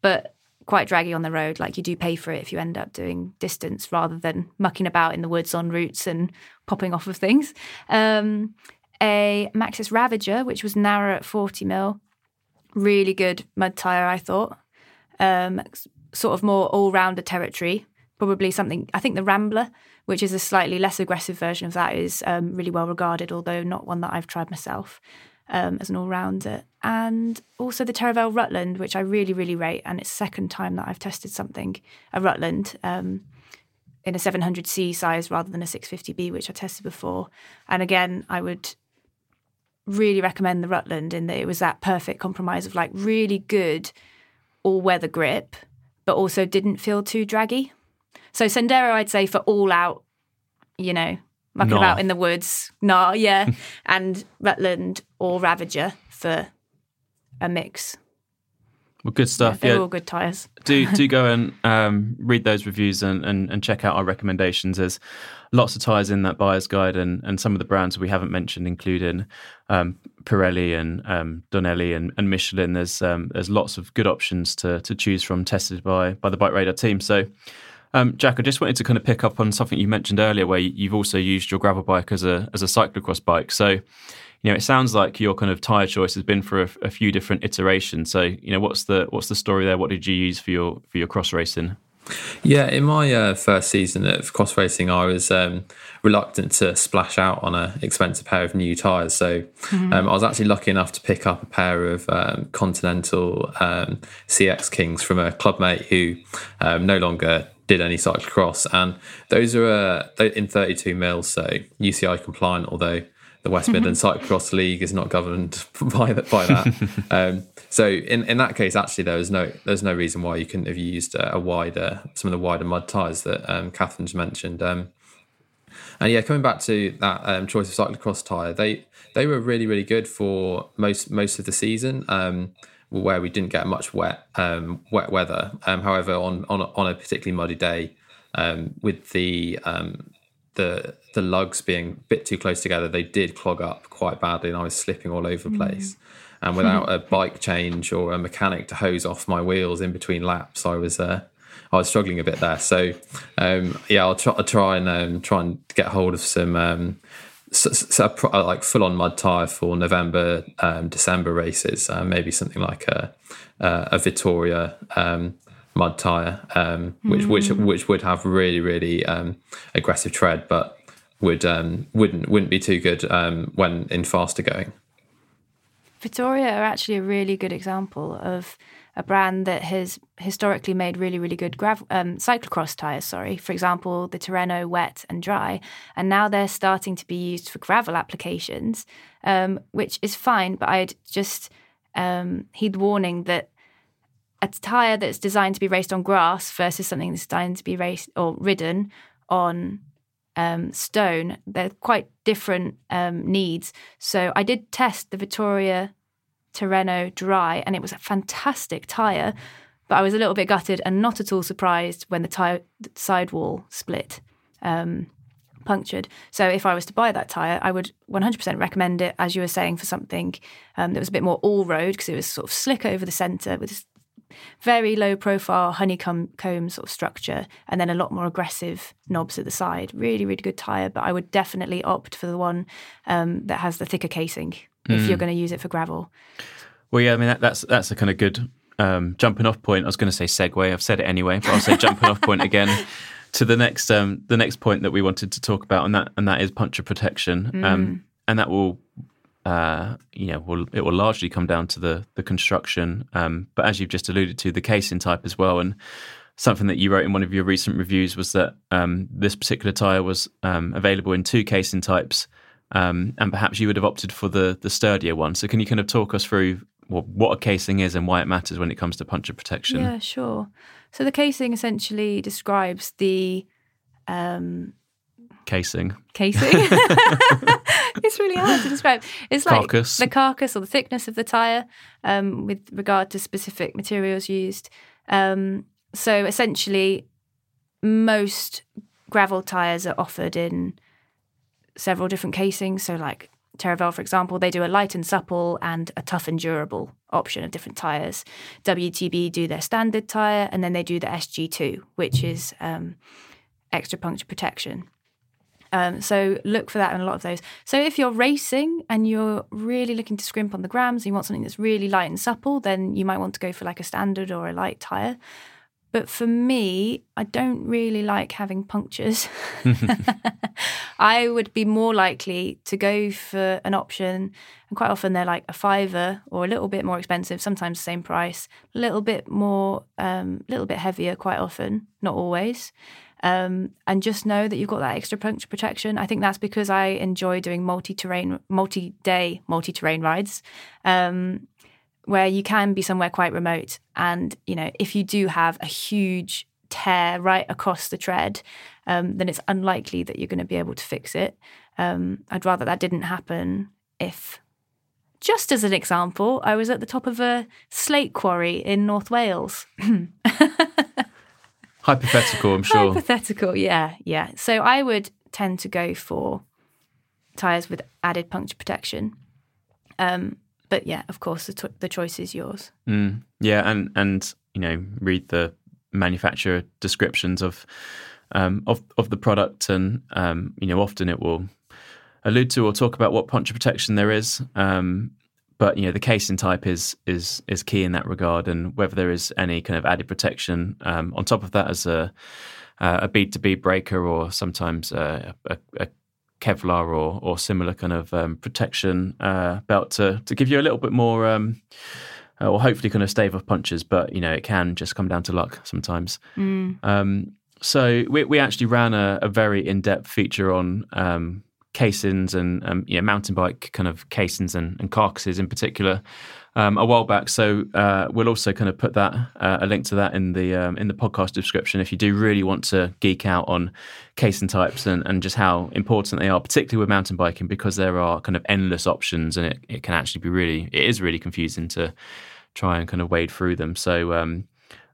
but quite draggy on the road. Like you do pay for it if you end up doing distance rather than mucking about in the woods on routes and popping off of things. Um, a Maxxis Ravager, which was narrow at 40 mil, really good mud tire, I thought. Um, sort of more all rounder territory. Probably something, I think the Rambler, which is a slightly less aggressive version of that, is um, really well regarded, although not one that I've tried myself um, as an all rounder. And also the Teravail Rutland, which I really, really rate. And it's second time that I've tested something, a Rutland. Um, in a 700C size rather than a 650B, which I tested before. And again, I would really recommend the Rutland in that it was that perfect compromise of like really good all weather grip, but also didn't feel too draggy. So Sendero, I'd say for all out, you know, mucking Nah. about in the woods, nah, yeah, and Rutland or Ravager for a mix. Well, good stuff. They're Yeah, all good tires. do do go and um, read those reviews and, and, and check out our recommendations. There's lots of tires in that buyer's guide, and, and some of the brands we haven't mentioned, including um, Pirelli and um, Donnelly and, and Michelin. There's um, there's lots of good options to to choose from, tested by by the BikeRadar team. So. Um, Jack, I just wanted to kind of pick up on something you mentioned earlier, where you've also used your gravel bike as a as a cyclocross bike. So, you know, it sounds like your kind of tire choice has been for a, a few different iterations. So, you know, what's the what's the story there? What did you use for your for your cross racing? Yeah, in my uh, first season of cross racing, I was um, reluctant to splash out on an expensive pair of new tyres. So um, I was actually lucky enough to pick up a pair of um, Continental um, CX Kings from a clubmate who um, no longer did any cyclocross, and those are uh, in 32 mils, so UCI compliant. Although the West Midlands Cyclocross League is not governed by that. By that. um, so in, in that case, actually, there was no there's no reason why you couldn't have used a, a wider some of the wider mud tyres that um, Katherine's mentioned. Um, and yeah, coming back to that um, choice of cyclocross tyre, they they were really really good for most most of the season. Where we didn't get much wet um, wet weather. Um, however, on on a, on a particularly muddy day, um, with the um, the the lugs being a bit too close together, they did clog up quite badly, and I was slipping all over the place. And without a bike change or a mechanic to hose off my wheels in between laps, I was uh, I was struggling a bit there. So um, yeah, I'll try, I'll try and um, try and get hold of some um, s- s- a pro- uh, like full on mud tire for November um, December races. Uh, maybe something like a a, a Vittoria. Um, mud tire um, which which which would have really really um, aggressive tread but would um, wouldn't wouldn't be too good um, when in faster going Vittoria are actually a really good example of a brand that has historically made really, really good gravel, um, cyclocross tires. Sorry, for example, the Terreno wet and dry, and now they're starting to be used for gravel applications, um, which is fine. But I'd just um, heed warning that a tire that's designed to be raced on grass versus something that's designed to be raced or ridden on um, stone, they're quite different um, needs. So I did test the Vittoria Terreno dry, and it was a fantastic tire. But I was a little bit gutted and not at all surprised when the tire sidewall split, um, punctured. So if I was to buy that tire, I would 100% recommend it, as you were saying, for something um, that was a bit more all road because it was sort of slick over the centre with this very low profile honeycomb comb sort of structure and then a lot more aggressive knobs at the side. Really, really good tyre, but I would definitely opt for the one um, that has the thicker casing if you're going to use it for gravel. Well, yeah, I mean that, that's that's a kind of good um, jumping off point. I was going to say segue. I've said it anyway, but I'll say jumping off point again to the next um, the next point that we wanted to talk about, and that and that is puncture protection, um, and that will. Uh, you know, will it will largely come down to the the construction, um, but as you've just alluded to, the casing type as well. And something that you wrote in one of your recent reviews was that um, this particular tire was um, available in two casing types, um, and perhaps you would have opted for the the sturdier one. So, can you kind of talk us through well, what a casing is and why it matters when it comes to puncture protection? Yeah, sure. So the casing essentially describes the um, Casing. casing. it's really hard to describe. It's like Carcass. the carcass or the thickness of the tire um, with regard to specific materials used. Um, so essentially, most gravel tires are offered in several different casings. So, like Teravail, for example, they do a light and supple and a tough and durable option of different tires. WTB do their standard tire, and then they do the SG2, which is um, extra puncture protection. Um, so look for that in a lot of those. So if you're racing and you're really looking to scrimp on the grams and you want something that's really light and supple, then you might want to go for like a standard or a light tire. But for me, I don't really like having punctures. I would be more likely to go for an option, and quite often they're like a fiver or a little bit more expensive, sometimes the same price, a little bit more, a um, little bit heavier, quite often, not always. Um, and just know that you've got that extra puncture protection. I think that's because I enjoy doing multi-terrain, multi-day, multi-terrain rides, um, where you can be somewhere quite remote. And you know, if you do have a huge tear right across the tread, um, then it's unlikely that you're going to be able to fix it. Um, I'd rather that didn't happen if. Just as an example, I was at the top of a slate quarry in North Wales. Hypothetical, I'm sure. Hypothetical, yeah, yeah. So I would tend to go for tires with added puncture protection. Um, but yeah, of course, the, the choice is yours. Mm, yeah, and and you know, read the manufacturer descriptions of um, of of the product, and um, you know, often it will allude to or talk about what puncture protection there is. Um, but you know, the casing type is is is key in that regard, and whether there is any kind of added protection um, on top of that as a a bead to bead breaker, or sometimes a, a, a Kevlar or or similar kind of um, protection uh, belt to to give you a little bit more. Um, uh, or hopefully kind of stave off punches, but you know it can just come down to luck sometimes. Um, so we we actually ran a, a very in depth feature on um, casings and um, you know, mountain bike kind of casings and, and carcasses in particular um, a while back. So uh, we'll also kind of put that uh, a link to that in the um, in the podcast description if you do really want to geek out on casing types and, and just how important they are, particularly with mountain biking, because there are kind of endless options and it, it can actually be really it is really confusing to try and kind of wade through them. So um,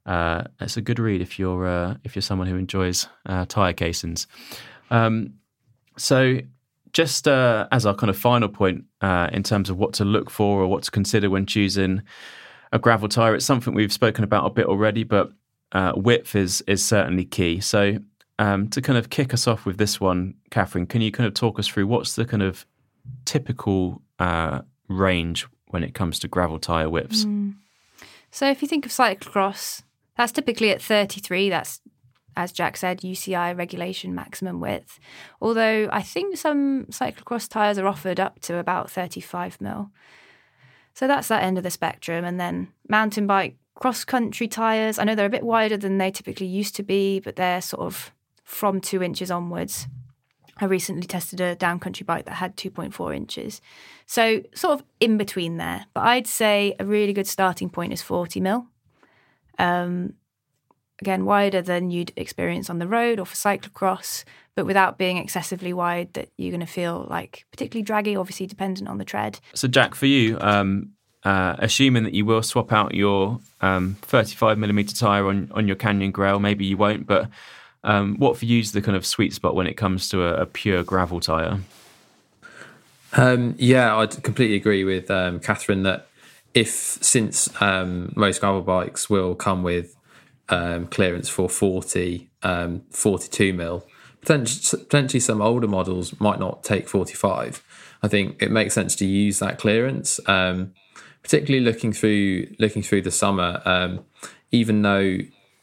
uh, it's a good read if you're uh, if you're someone who enjoys uh, tire casings. Um, so just uh, as our kind of final point uh, in terms of what to look for or what to consider when choosing a gravel tire, it's something we've spoken about a bit already, but uh, width is is certainly key. So um, to kind of kick us off with this one, Katherine, can you kind of talk us through what's the kind of typical uh, range when it comes to gravel tire widths? So if you think of cyclocross, that's typically at 33. That's, as Jack said, UCI regulation maximum width. Although I think some cyclocross tyres are offered up to about 35 mil. So that's that end of the spectrum. And then mountain bike cross country tyres. I know they're a bit wider than they typically used to be, but they're sort of from two inches onwards. I recently tested a downcountry bike that had 2.4 inches. So, sort of in between there. But I'd say a really good starting point is 40 mil. Um, again, wider than you'd experience on the road or for cyclocross, but without being excessively wide that you're going to feel like particularly draggy, obviously dependent on the tread. So, Jack, for you, um, uh, assuming that you will swap out your um, 35 millimeter tire on on your Canyon Grail, maybe you won't, but um, what for you is the kind of sweet spot when it comes to a, a pure gravel tire? Um, yeah, I completely agree with um, Katherine that if since um, most gravel bikes will come with um, clearance for 40, um, 42 mil, potentially, potentially some older models might not take 45. I think it makes sense to use that clearance, um, particularly looking through looking through the summer. Um, even though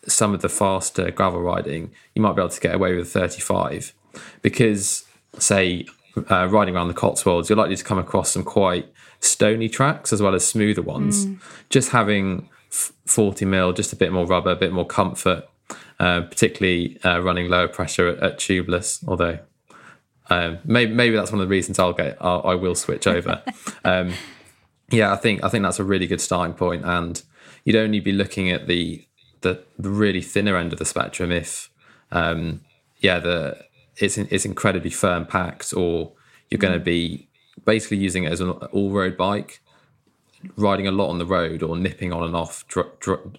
some of the faster gravel riding, you might be able to get away with 35 because, say, uh, riding around the Cotswolds, you're likely to come across some quite stony tracks as well as smoother ones. Just having 40 mil, just a bit more rubber, a bit more comfort, uh, particularly uh, running lower pressure at, at tubeless. Although um, maybe maybe that's one of the reasons I'll get I'll, I will switch over. um, yeah, I think I think that's a really good starting point, and you'd only be looking at the the, the really thinner end of the spectrum if um, yeah the it's it's incredibly firm packed, or you're going to be basically using it as an all road bike, riding a lot on the road or nipping on and off dry,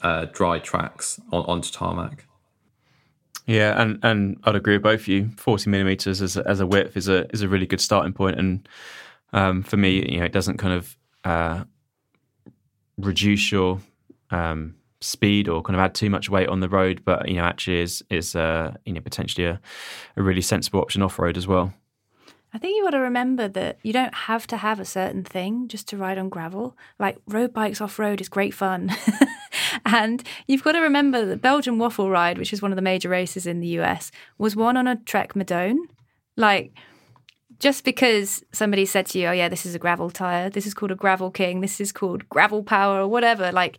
uh, dry tracks on, onto tarmac. Yeah, and, and I'd agree with both of you. Forty millimeters as a, as a width is a is a really good starting point, and um, for me, you know, it doesn't kind of uh, reduce your um, speed or kind of add too much weight on the road, but you know, actually is is uh, you know potentially a, a really sensible option off road as well. I think you got to remember that you don't have to have a certain thing just to ride on gravel. Like road bikes off road is great fun. and you've got to remember that Belgian Waffle Ride, which is one of the major races in the US, was won on a Trek Madone. Like, just because somebody said to you, oh, yeah, this is a gravel tire, this is called a Gravel King, this is called Gravel Power, or whatever, like,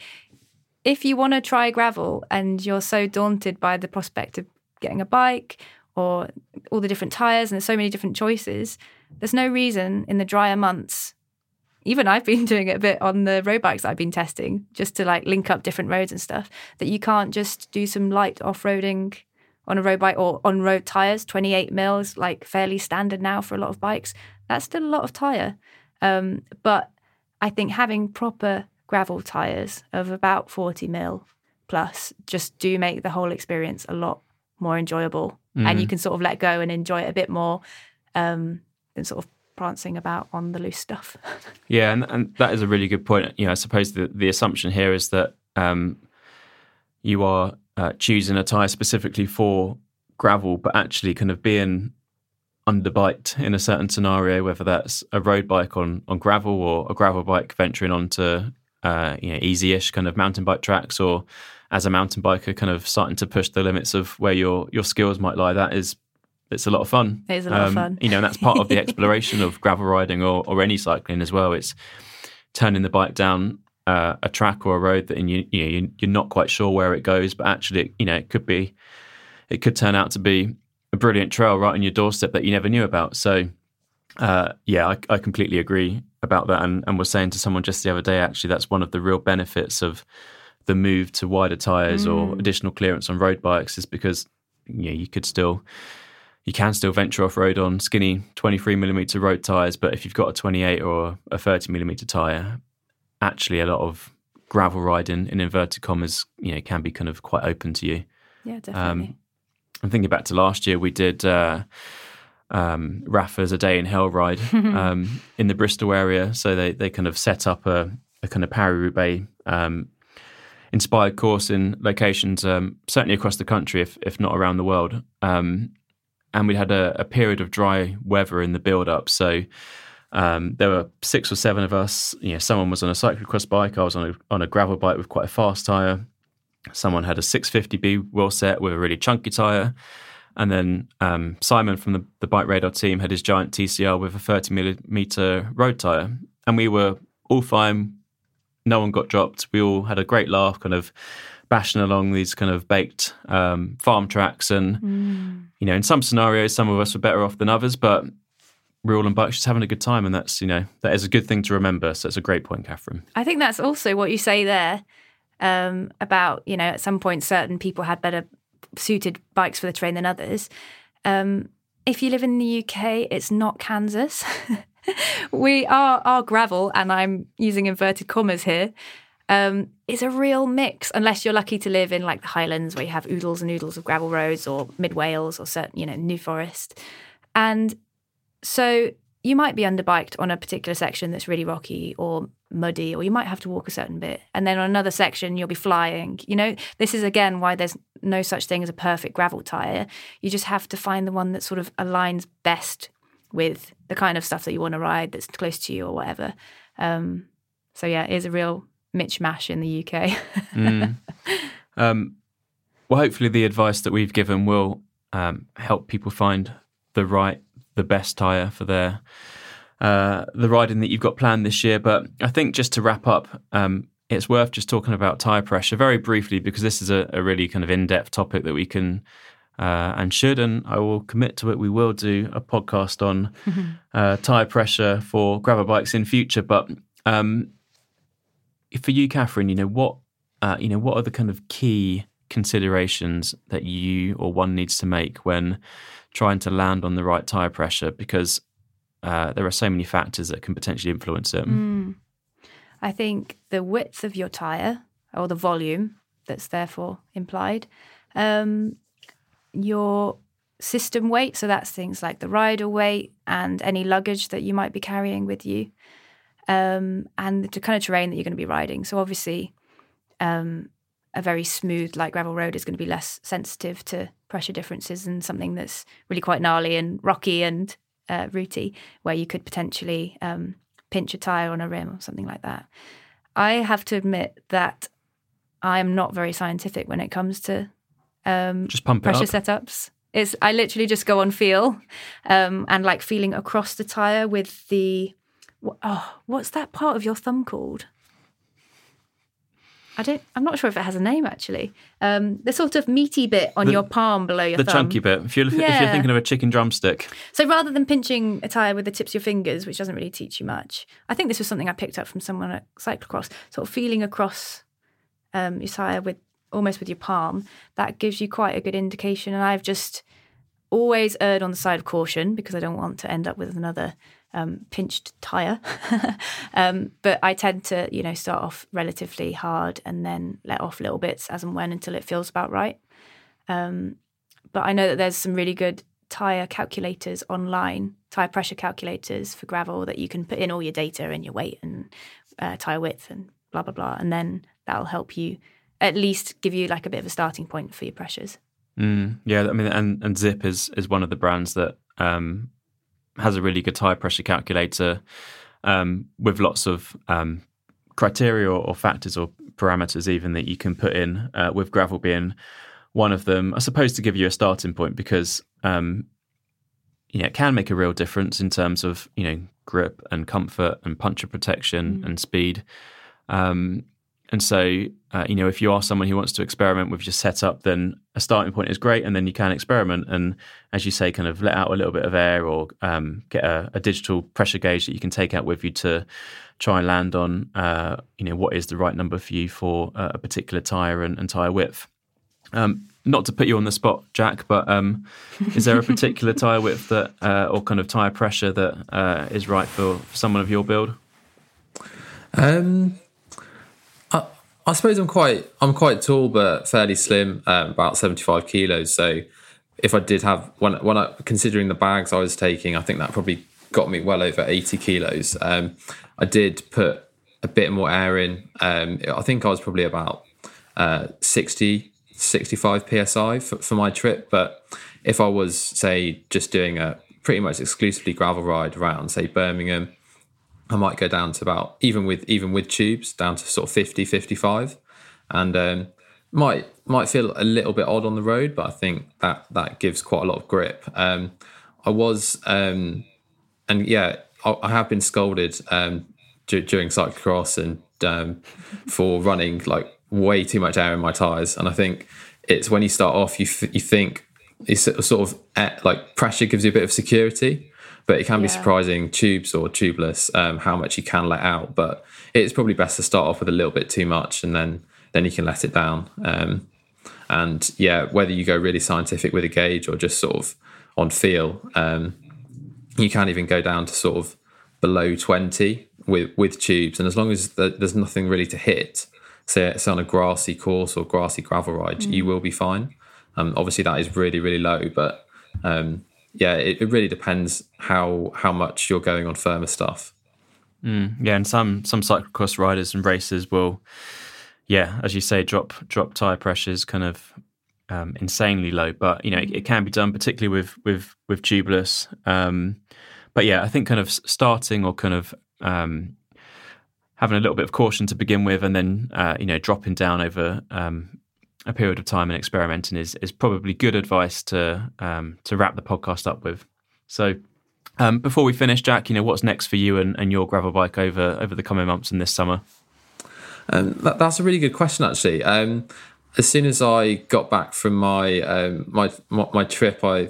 if you want to try gravel and you're so daunted by the prospect of getting a bike or all the different tires and there's so many different choices, there's no reason in the drier months. Even I've been doing it a bit on the road bikes I've been testing, just to like link up different roads and stuff. That you can't just do some light off roading on a road bike or on road tires. 28 mils, like fairly standard now for a lot of bikes. That's still a lot of tire. Um, but I think having proper gravel tires of about 40 mil plus just do make the whole experience a lot more enjoyable mm. and you can sort of let go and enjoy it a bit more um, than sort of prancing about on the loose stuff. yeah, and, and that is a really good point. You know, I suppose the, the assumption here is that um, you are uh, choosing a tire specifically for gravel, but actually kind of being underbite in a certain scenario, whether that's a road bike on on gravel or a gravel bike venturing onto uh, you know easy-ish kind of mountain bike tracks, or as a mountain biker, kind of starting to push the limits of where your your skills might lie. That is it's a lot of fun. It is a lot um, of fun. You know, and that's part of the exploration of gravel riding or, or any cycling as well. It's turning the bike down uh, a track or a road that you, you know, you're not quite sure where it goes, but actually, you know, it could be, it could turn out to be a brilliant trail right on your doorstep that you never knew about. So, uh, yeah, I, I, completely agree about that, and, and was saying to someone just the other day, actually, that's one of the real benefits of the move to wider tires mm. or additional clearance on road bikes, is because you know, you could still you can still venture off road on skinny 23 millimeter road tires, but if you've got a 28 or a 30 millimeter tire, actually a lot of gravel riding in inverted commas, you know, can be kind of quite open to you. Yeah, definitely. Um, I'm thinking back to last year, we did uh, um, Rapha's a day in hell ride um, in the Bristol area. So they, they kind of set up a, a kind of Paris Roubaix um, inspired course in locations, um, certainly across the country, if, if not around the world. Um, and we'd had a, a, period of dry weather in the build up. So um, there were six or seven of us. You know, someone was on a cyclocross bike. I was on a, on a gravel bike with quite a fast tire. Someone had a 650B wheel set with a really chunky tire. And then um, Simon from the, the BikeRadar team had his giant TCR with a 30 millimeter road tire. And we were all fine. No one got dropped. We all had a great laugh, kind of bashing along these kind of baked um, farm tracks. And, mm. you know, in some scenarios, some of us were better off than others, but we're all on bikes just having a good time. And that's, you know, that is a good thing to remember. So it's a great point, Katherine. I think that's also what you say there um, about, you know, at some point certain people had better suited bikes for the terrain than others. Um, if you live in the UK, it's not Kansas. we are our gravel, and I'm using inverted commas here um, is a real mix, unless you're lucky to live in like the Highlands where you have oodles and oodles of gravel roads, or mid Wales, or certain, you know, New Forest. And so you might be underbiked on a particular section that's really rocky or muddy, or you might have to walk a certain bit. And then on another section, you'll be flying. You know, this is again why there's no such thing as a perfect gravel tire. You just have to find the one that sort of aligns best with the kind of stuff that you want to ride that's close to you or whatever. Um, so yeah, it is a real Mitch Mash in the UK. mm. um, well, hopefully, the advice that we've given will um, help people find the right, the best tyre for their uh, the riding that you've got planned this year. But I think just to wrap up, um, it's worth just talking about tire pressure very briefly because this is a, a really kind of in-depth topic that we can uh, and should, and I will commit to it. We will do a podcast on uh, tire pressure for gravel bikes in future. But um, for you, Katherine, you know what uh, you know what are the kind of key considerations that you or one needs to make when trying to land on the right tire pressure because uh, there are so many factors that can potentially influence it. Mm. I think the width of your tire or the volume that's therefore implied, um, your system weight, so that's things like the rider weight and any luggage that you might be carrying with you, um, and the kind of terrain that you're going to be riding. So obviously, um, a very smooth like gravel road is going to be less sensitive to pressure differences than something that's really quite gnarly and rocky and uh, rooty, where you could potentially um, pinch a tire on a rim or something like that. I have to admit that I am not very scientific when it comes to um, Just pump pressure up. setups. It's I literally just go on feel um, and like feeling across the tire with the oh what's that part of your thumb called? I don't. I'm not sure if it has a name actually. Um, the sort of meaty bit on The- your palm below your thumb. The thumb. chunky bit. If you're if you're thinking of a chicken drumstick, So rather than pinching a tire with the tips of your fingers, which doesn't really teach you much, I think this was something I picked up from someone at cyclocross. Sort of feeling across um, your tire with almost with your palm, that gives you quite a good indication. And I've just always erred on the side of caution because I don't want to end up with another um, pinched tire. um, but I tend to, you know, start off relatively hard and then let off little bits as and when until it feels about right. Um, but I know that there's some really good tire calculators online, tire pressure calculators for gravel that you can put in all your data and your weight and uh, tire width and blah blah blah, and then that'll help you at least give you like a bit of a starting point for your pressures. Mm, yeah, I mean, and, and Zipp is is one of the brands that um, has a really good tire pressure calculator um, with lots of um, criteria or, or factors or parameters even that you can put in. Uh, with gravel being one of them, I suppose to give you a starting point because um, you know it can make a real difference in terms of you know grip and comfort and puncture protection and speed. Um, and so, uh, you know, if you are someone who wants to experiment with your setup, then a starting point is great, and then you can experiment. And as you say, kind of let out a little bit of air, or um, get a, a digital pressure gauge that you can take out with you to try and land on, uh, you know, what is the right number for you for uh, a particular tire and, and tire width. Um, not to put you on the spot, Jack, but um, is there a particular tire width that, uh, or kind of tire pressure that uh, is right for someone of your build? Um, I, suppose I'm quite I'm quite tall but fairly slim, um, about 75 kilos. So if I did have when when I considering the bags I was taking, I think that probably got me well over 80 kilos. Um, I did put a bit more air in. Um, I think I was probably about uh, 60 65 psi for, for my trip. But if I was say just doing a pretty much exclusively gravel ride around say Birmingham I might go down to about even with even with tubes down to sort of 50 55 and um, might might feel a little bit odd on the road but I think that that gives quite a lot of grip. Um, I was um, and yeah I, I have been scolded um, d- during cyclocross and um, for running like way too much air in my tires and I think it's when you start off you f- you think it's sort of eh, like pressure gives you a bit of security but it can be surprising tubes or tubeless um, how much you can let out but it's probably best to start off with a little bit too much and then then you can let it down. Um, and yeah whether you go really scientific with a gauge or just sort of on feel um, you can even go down to sort of below 20 with with tubes. And as long as the, there's nothing really to hit say it's on a grassy course or grassy gravel ride you will be fine. Um, obviously that is really really low but um, yeah it, it really depends how how much you're going on firmer stuff Yeah, and some some cyclocross riders and racers will, yeah, as you say, drop drop tire pressures kind of um, insanely low. But you know, it, it can be done, particularly with with with tubeless. Um, but yeah, I think kind of starting or kind of um, having a little bit of caution to begin with, and then uh, you know dropping down over um, a period of time and experimenting is is probably good advice to um, to wrap the podcast up with. So. Um, before we finish, Jack, you know what's next for you and, and your gravel bike over over the coming months and this summer? Um, that, that's a really good question, actually. Um, as soon as I got back from my um, my, my, my trip, I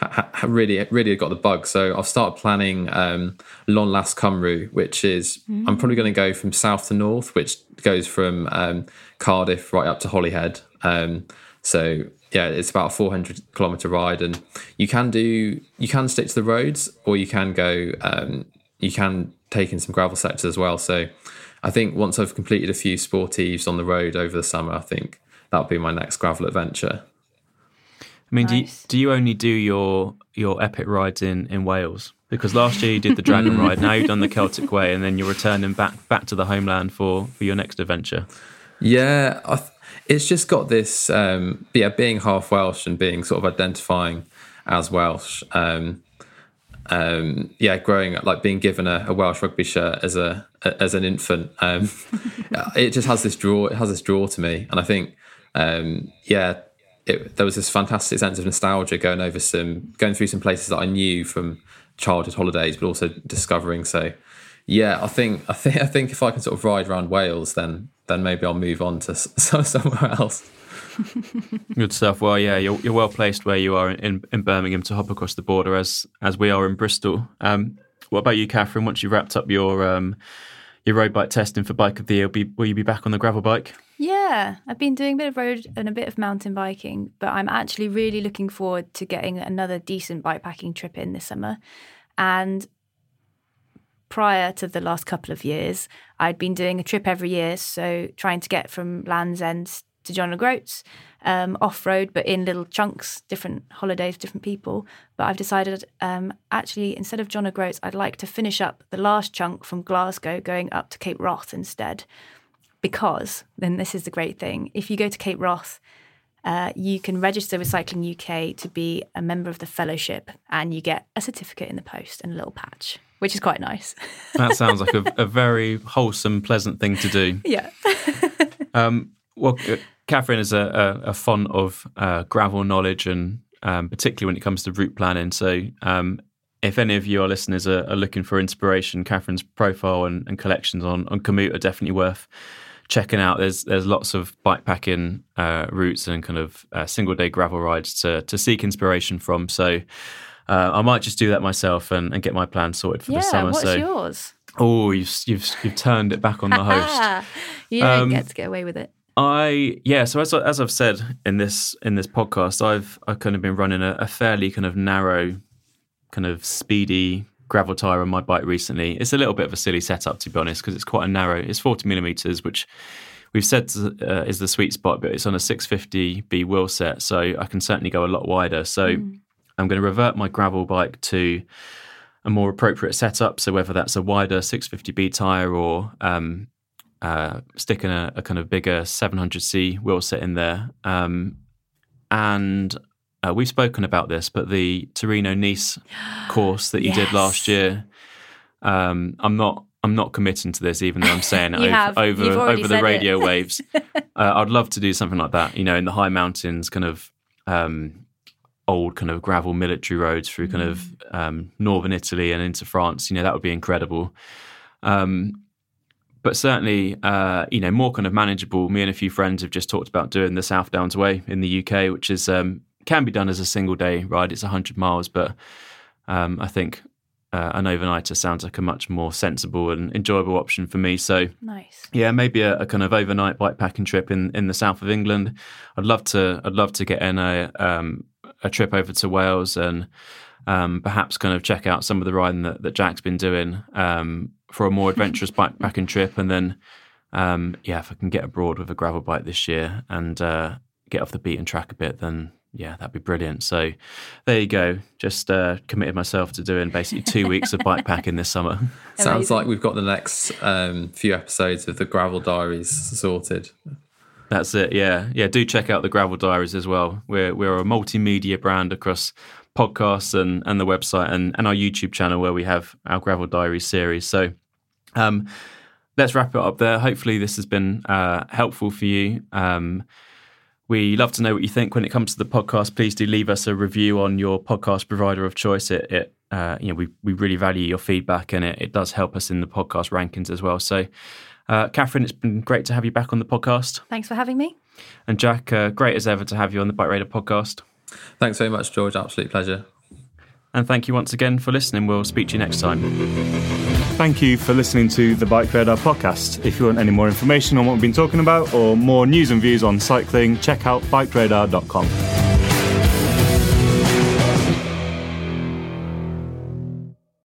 ha, ha, really really got the bug. So I've started planning um, Lôn Las Cymru, which is mm. I'm probably going to go from south to north, which goes from um, Cardiff right up to Holyhead. Um, so yeah, it's about a 400 kilometer ride, and you can do you can stick to the roads, or you can go um, you can take in some gravel sectors as well. So I think once I've completed a few sportives on the road over the summer, I think that'll be my next gravel adventure. I mean, nice. do, you, do you only do your your epic rides in, in Wales? Because last year you did the Dragon Ride, now you've done the Celtic Way, and then you're returning back back to the homeland for, for your next adventure. Yeah, th- it's just got this, um, yeah, being half Welsh and being sort of identifying as Welsh. Um, um, yeah, growing up, like being given a, a, Welsh rugby shirt as a, a as an infant, um, it just has this draw. It has this draw to me, and I think, um, yeah, it, there was this fantastic sense of nostalgia going over some, going through some places that I knew from childhood holidays, but also discovering. So, yeah, I think I think I think if I can sort of ride around Wales, then then maybe I'll move on to somewhere else. Good stuff. Well, yeah, you're, you're well placed where you are in, in Birmingham to hop across the border as as we are in Bristol. Um, what about you, Katherine? Once you've wrapped up your um, your road bike testing for Bike of the Year, will, be, will you be back on the gravel bike? Yeah, I've been doing a bit of road and a bit of mountain biking, but I'm actually really looking forward to getting another decent bikepacking trip in this summer. And prior to the last couple of years, I'd been doing a trip every year, so trying to get from Land's End to John O'Groats, um, off road, but in little chunks, different holidays, different people. But I've decided um, actually, instead of John O'Groats, I'd like to finish up the last chunk from Glasgow going up to Cape Wrath instead. Because, then this is the great thing, if you go to Cape Wrath, uh, you can register with Cycling UK to be a member of the fellowship and you get a certificate in the post and a little patch, which is quite nice. that sounds like a, a, very wholesome, pleasant thing to do. Yeah. um, well, Katherine is a, a, a font of uh, gravel knowledge, and um, particularly when it comes to route planning. So, um, if any of your listeners are, are, looking for inspiration, Katherine's profile and, and, collections on on Komoot are definitely worth checking out. There's there's lots of bikepacking uh, routes and kind of uh, single day gravel rides to to seek inspiration from. So. Uh, I might just do that myself and, and get my plan sorted for yeah, the summer. What's so, yours? Oh, you've you've you've turned it back on the host. you don't um, get to get away with it. I yeah, so as as I've said in this in this podcast, I've I've kind of been running a, a fairly kind of narrow, kind of speedy gravel tire on my bike recently. It's a little bit of a silly setup to be honest, because it's quite a narrow. It's forty millimeters, which we've said uh, is the sweet spot, but it's on a 650B wheel set, so I can certainly go a lot wider. So mm. I'm going to revert my gravel bike to a more appropriate setup. So whether that's a wider 650B tire or um, uh, sticking a, a, kind of bigger 700C wheel set in there. Um, and uh, we've spoken about this, but the Torino Nice course that you yes. did last year, um, I'm not. I'm not committing to this, even though I'm saying it over over, over the radio waves. uh, I'd love to do something like that, you know, in the high mountains, kind of um, old kind of gravel military roads through kind mm. of um, northern Italy and into France. You know, that would be incredible. Um, but certainly, uh, you know, more kind of manageable. Me and a few friends have just talked about doing the South Downs Way in the UK, which is um, can be done as a single day ride. It's 100 miles, but um, I think uh, an overnighter sounds like a much more sensible and enjoyable option for me. So, nice. Yeah, maybe a, a kind of overnight bike packing trip in, in the south of England. I'd love to. I'd love to get in a um, a trip over to Wales and um, perhaps kind of check out some of the riding that, that Jack's been doing. Um, for a more adventurous bikepacking trip, and then um, yeah, if I can get abroad with a gravel bike this year and uh, get off the beaten track a bit, then yeah, that'd be brilliant. So there you go. Just uh, committed myself to doing basically two weeks of bikepacking this summer. Sounds like we've got the next um, few episodes of the Gravel Diaries sorted. That's it. Yeah, yeah. Do check out the Gravel Diaries as well. We're we're a multimedia brand across podcasts and and the website and and our YouTube channel where we have our Gravel Diaries series. So um, let's wrap it up there. Hopefully, this has been uh, helpful for you. Um, we love to know what you think when it comes to the podcast. Please do leave us a review on your podcast provider of choice. It, it uh, you know, we we really value your feedback, and it, it does help us in the podcast rankings as well. So, Uh, Katherine, it's been great to have you back on the podcast. Thanks for having me. And Jack, uh, great as ever to have you on the BikeRadar podcast. Thanks very much, George. Absolute pleasure. And thank you once again for listening. We'll speak to you next time. Thank you for listening to the BikeRadar podcast. If you want any more information on what we've been talking about or more news and views on cycling, check out bikeradar.com.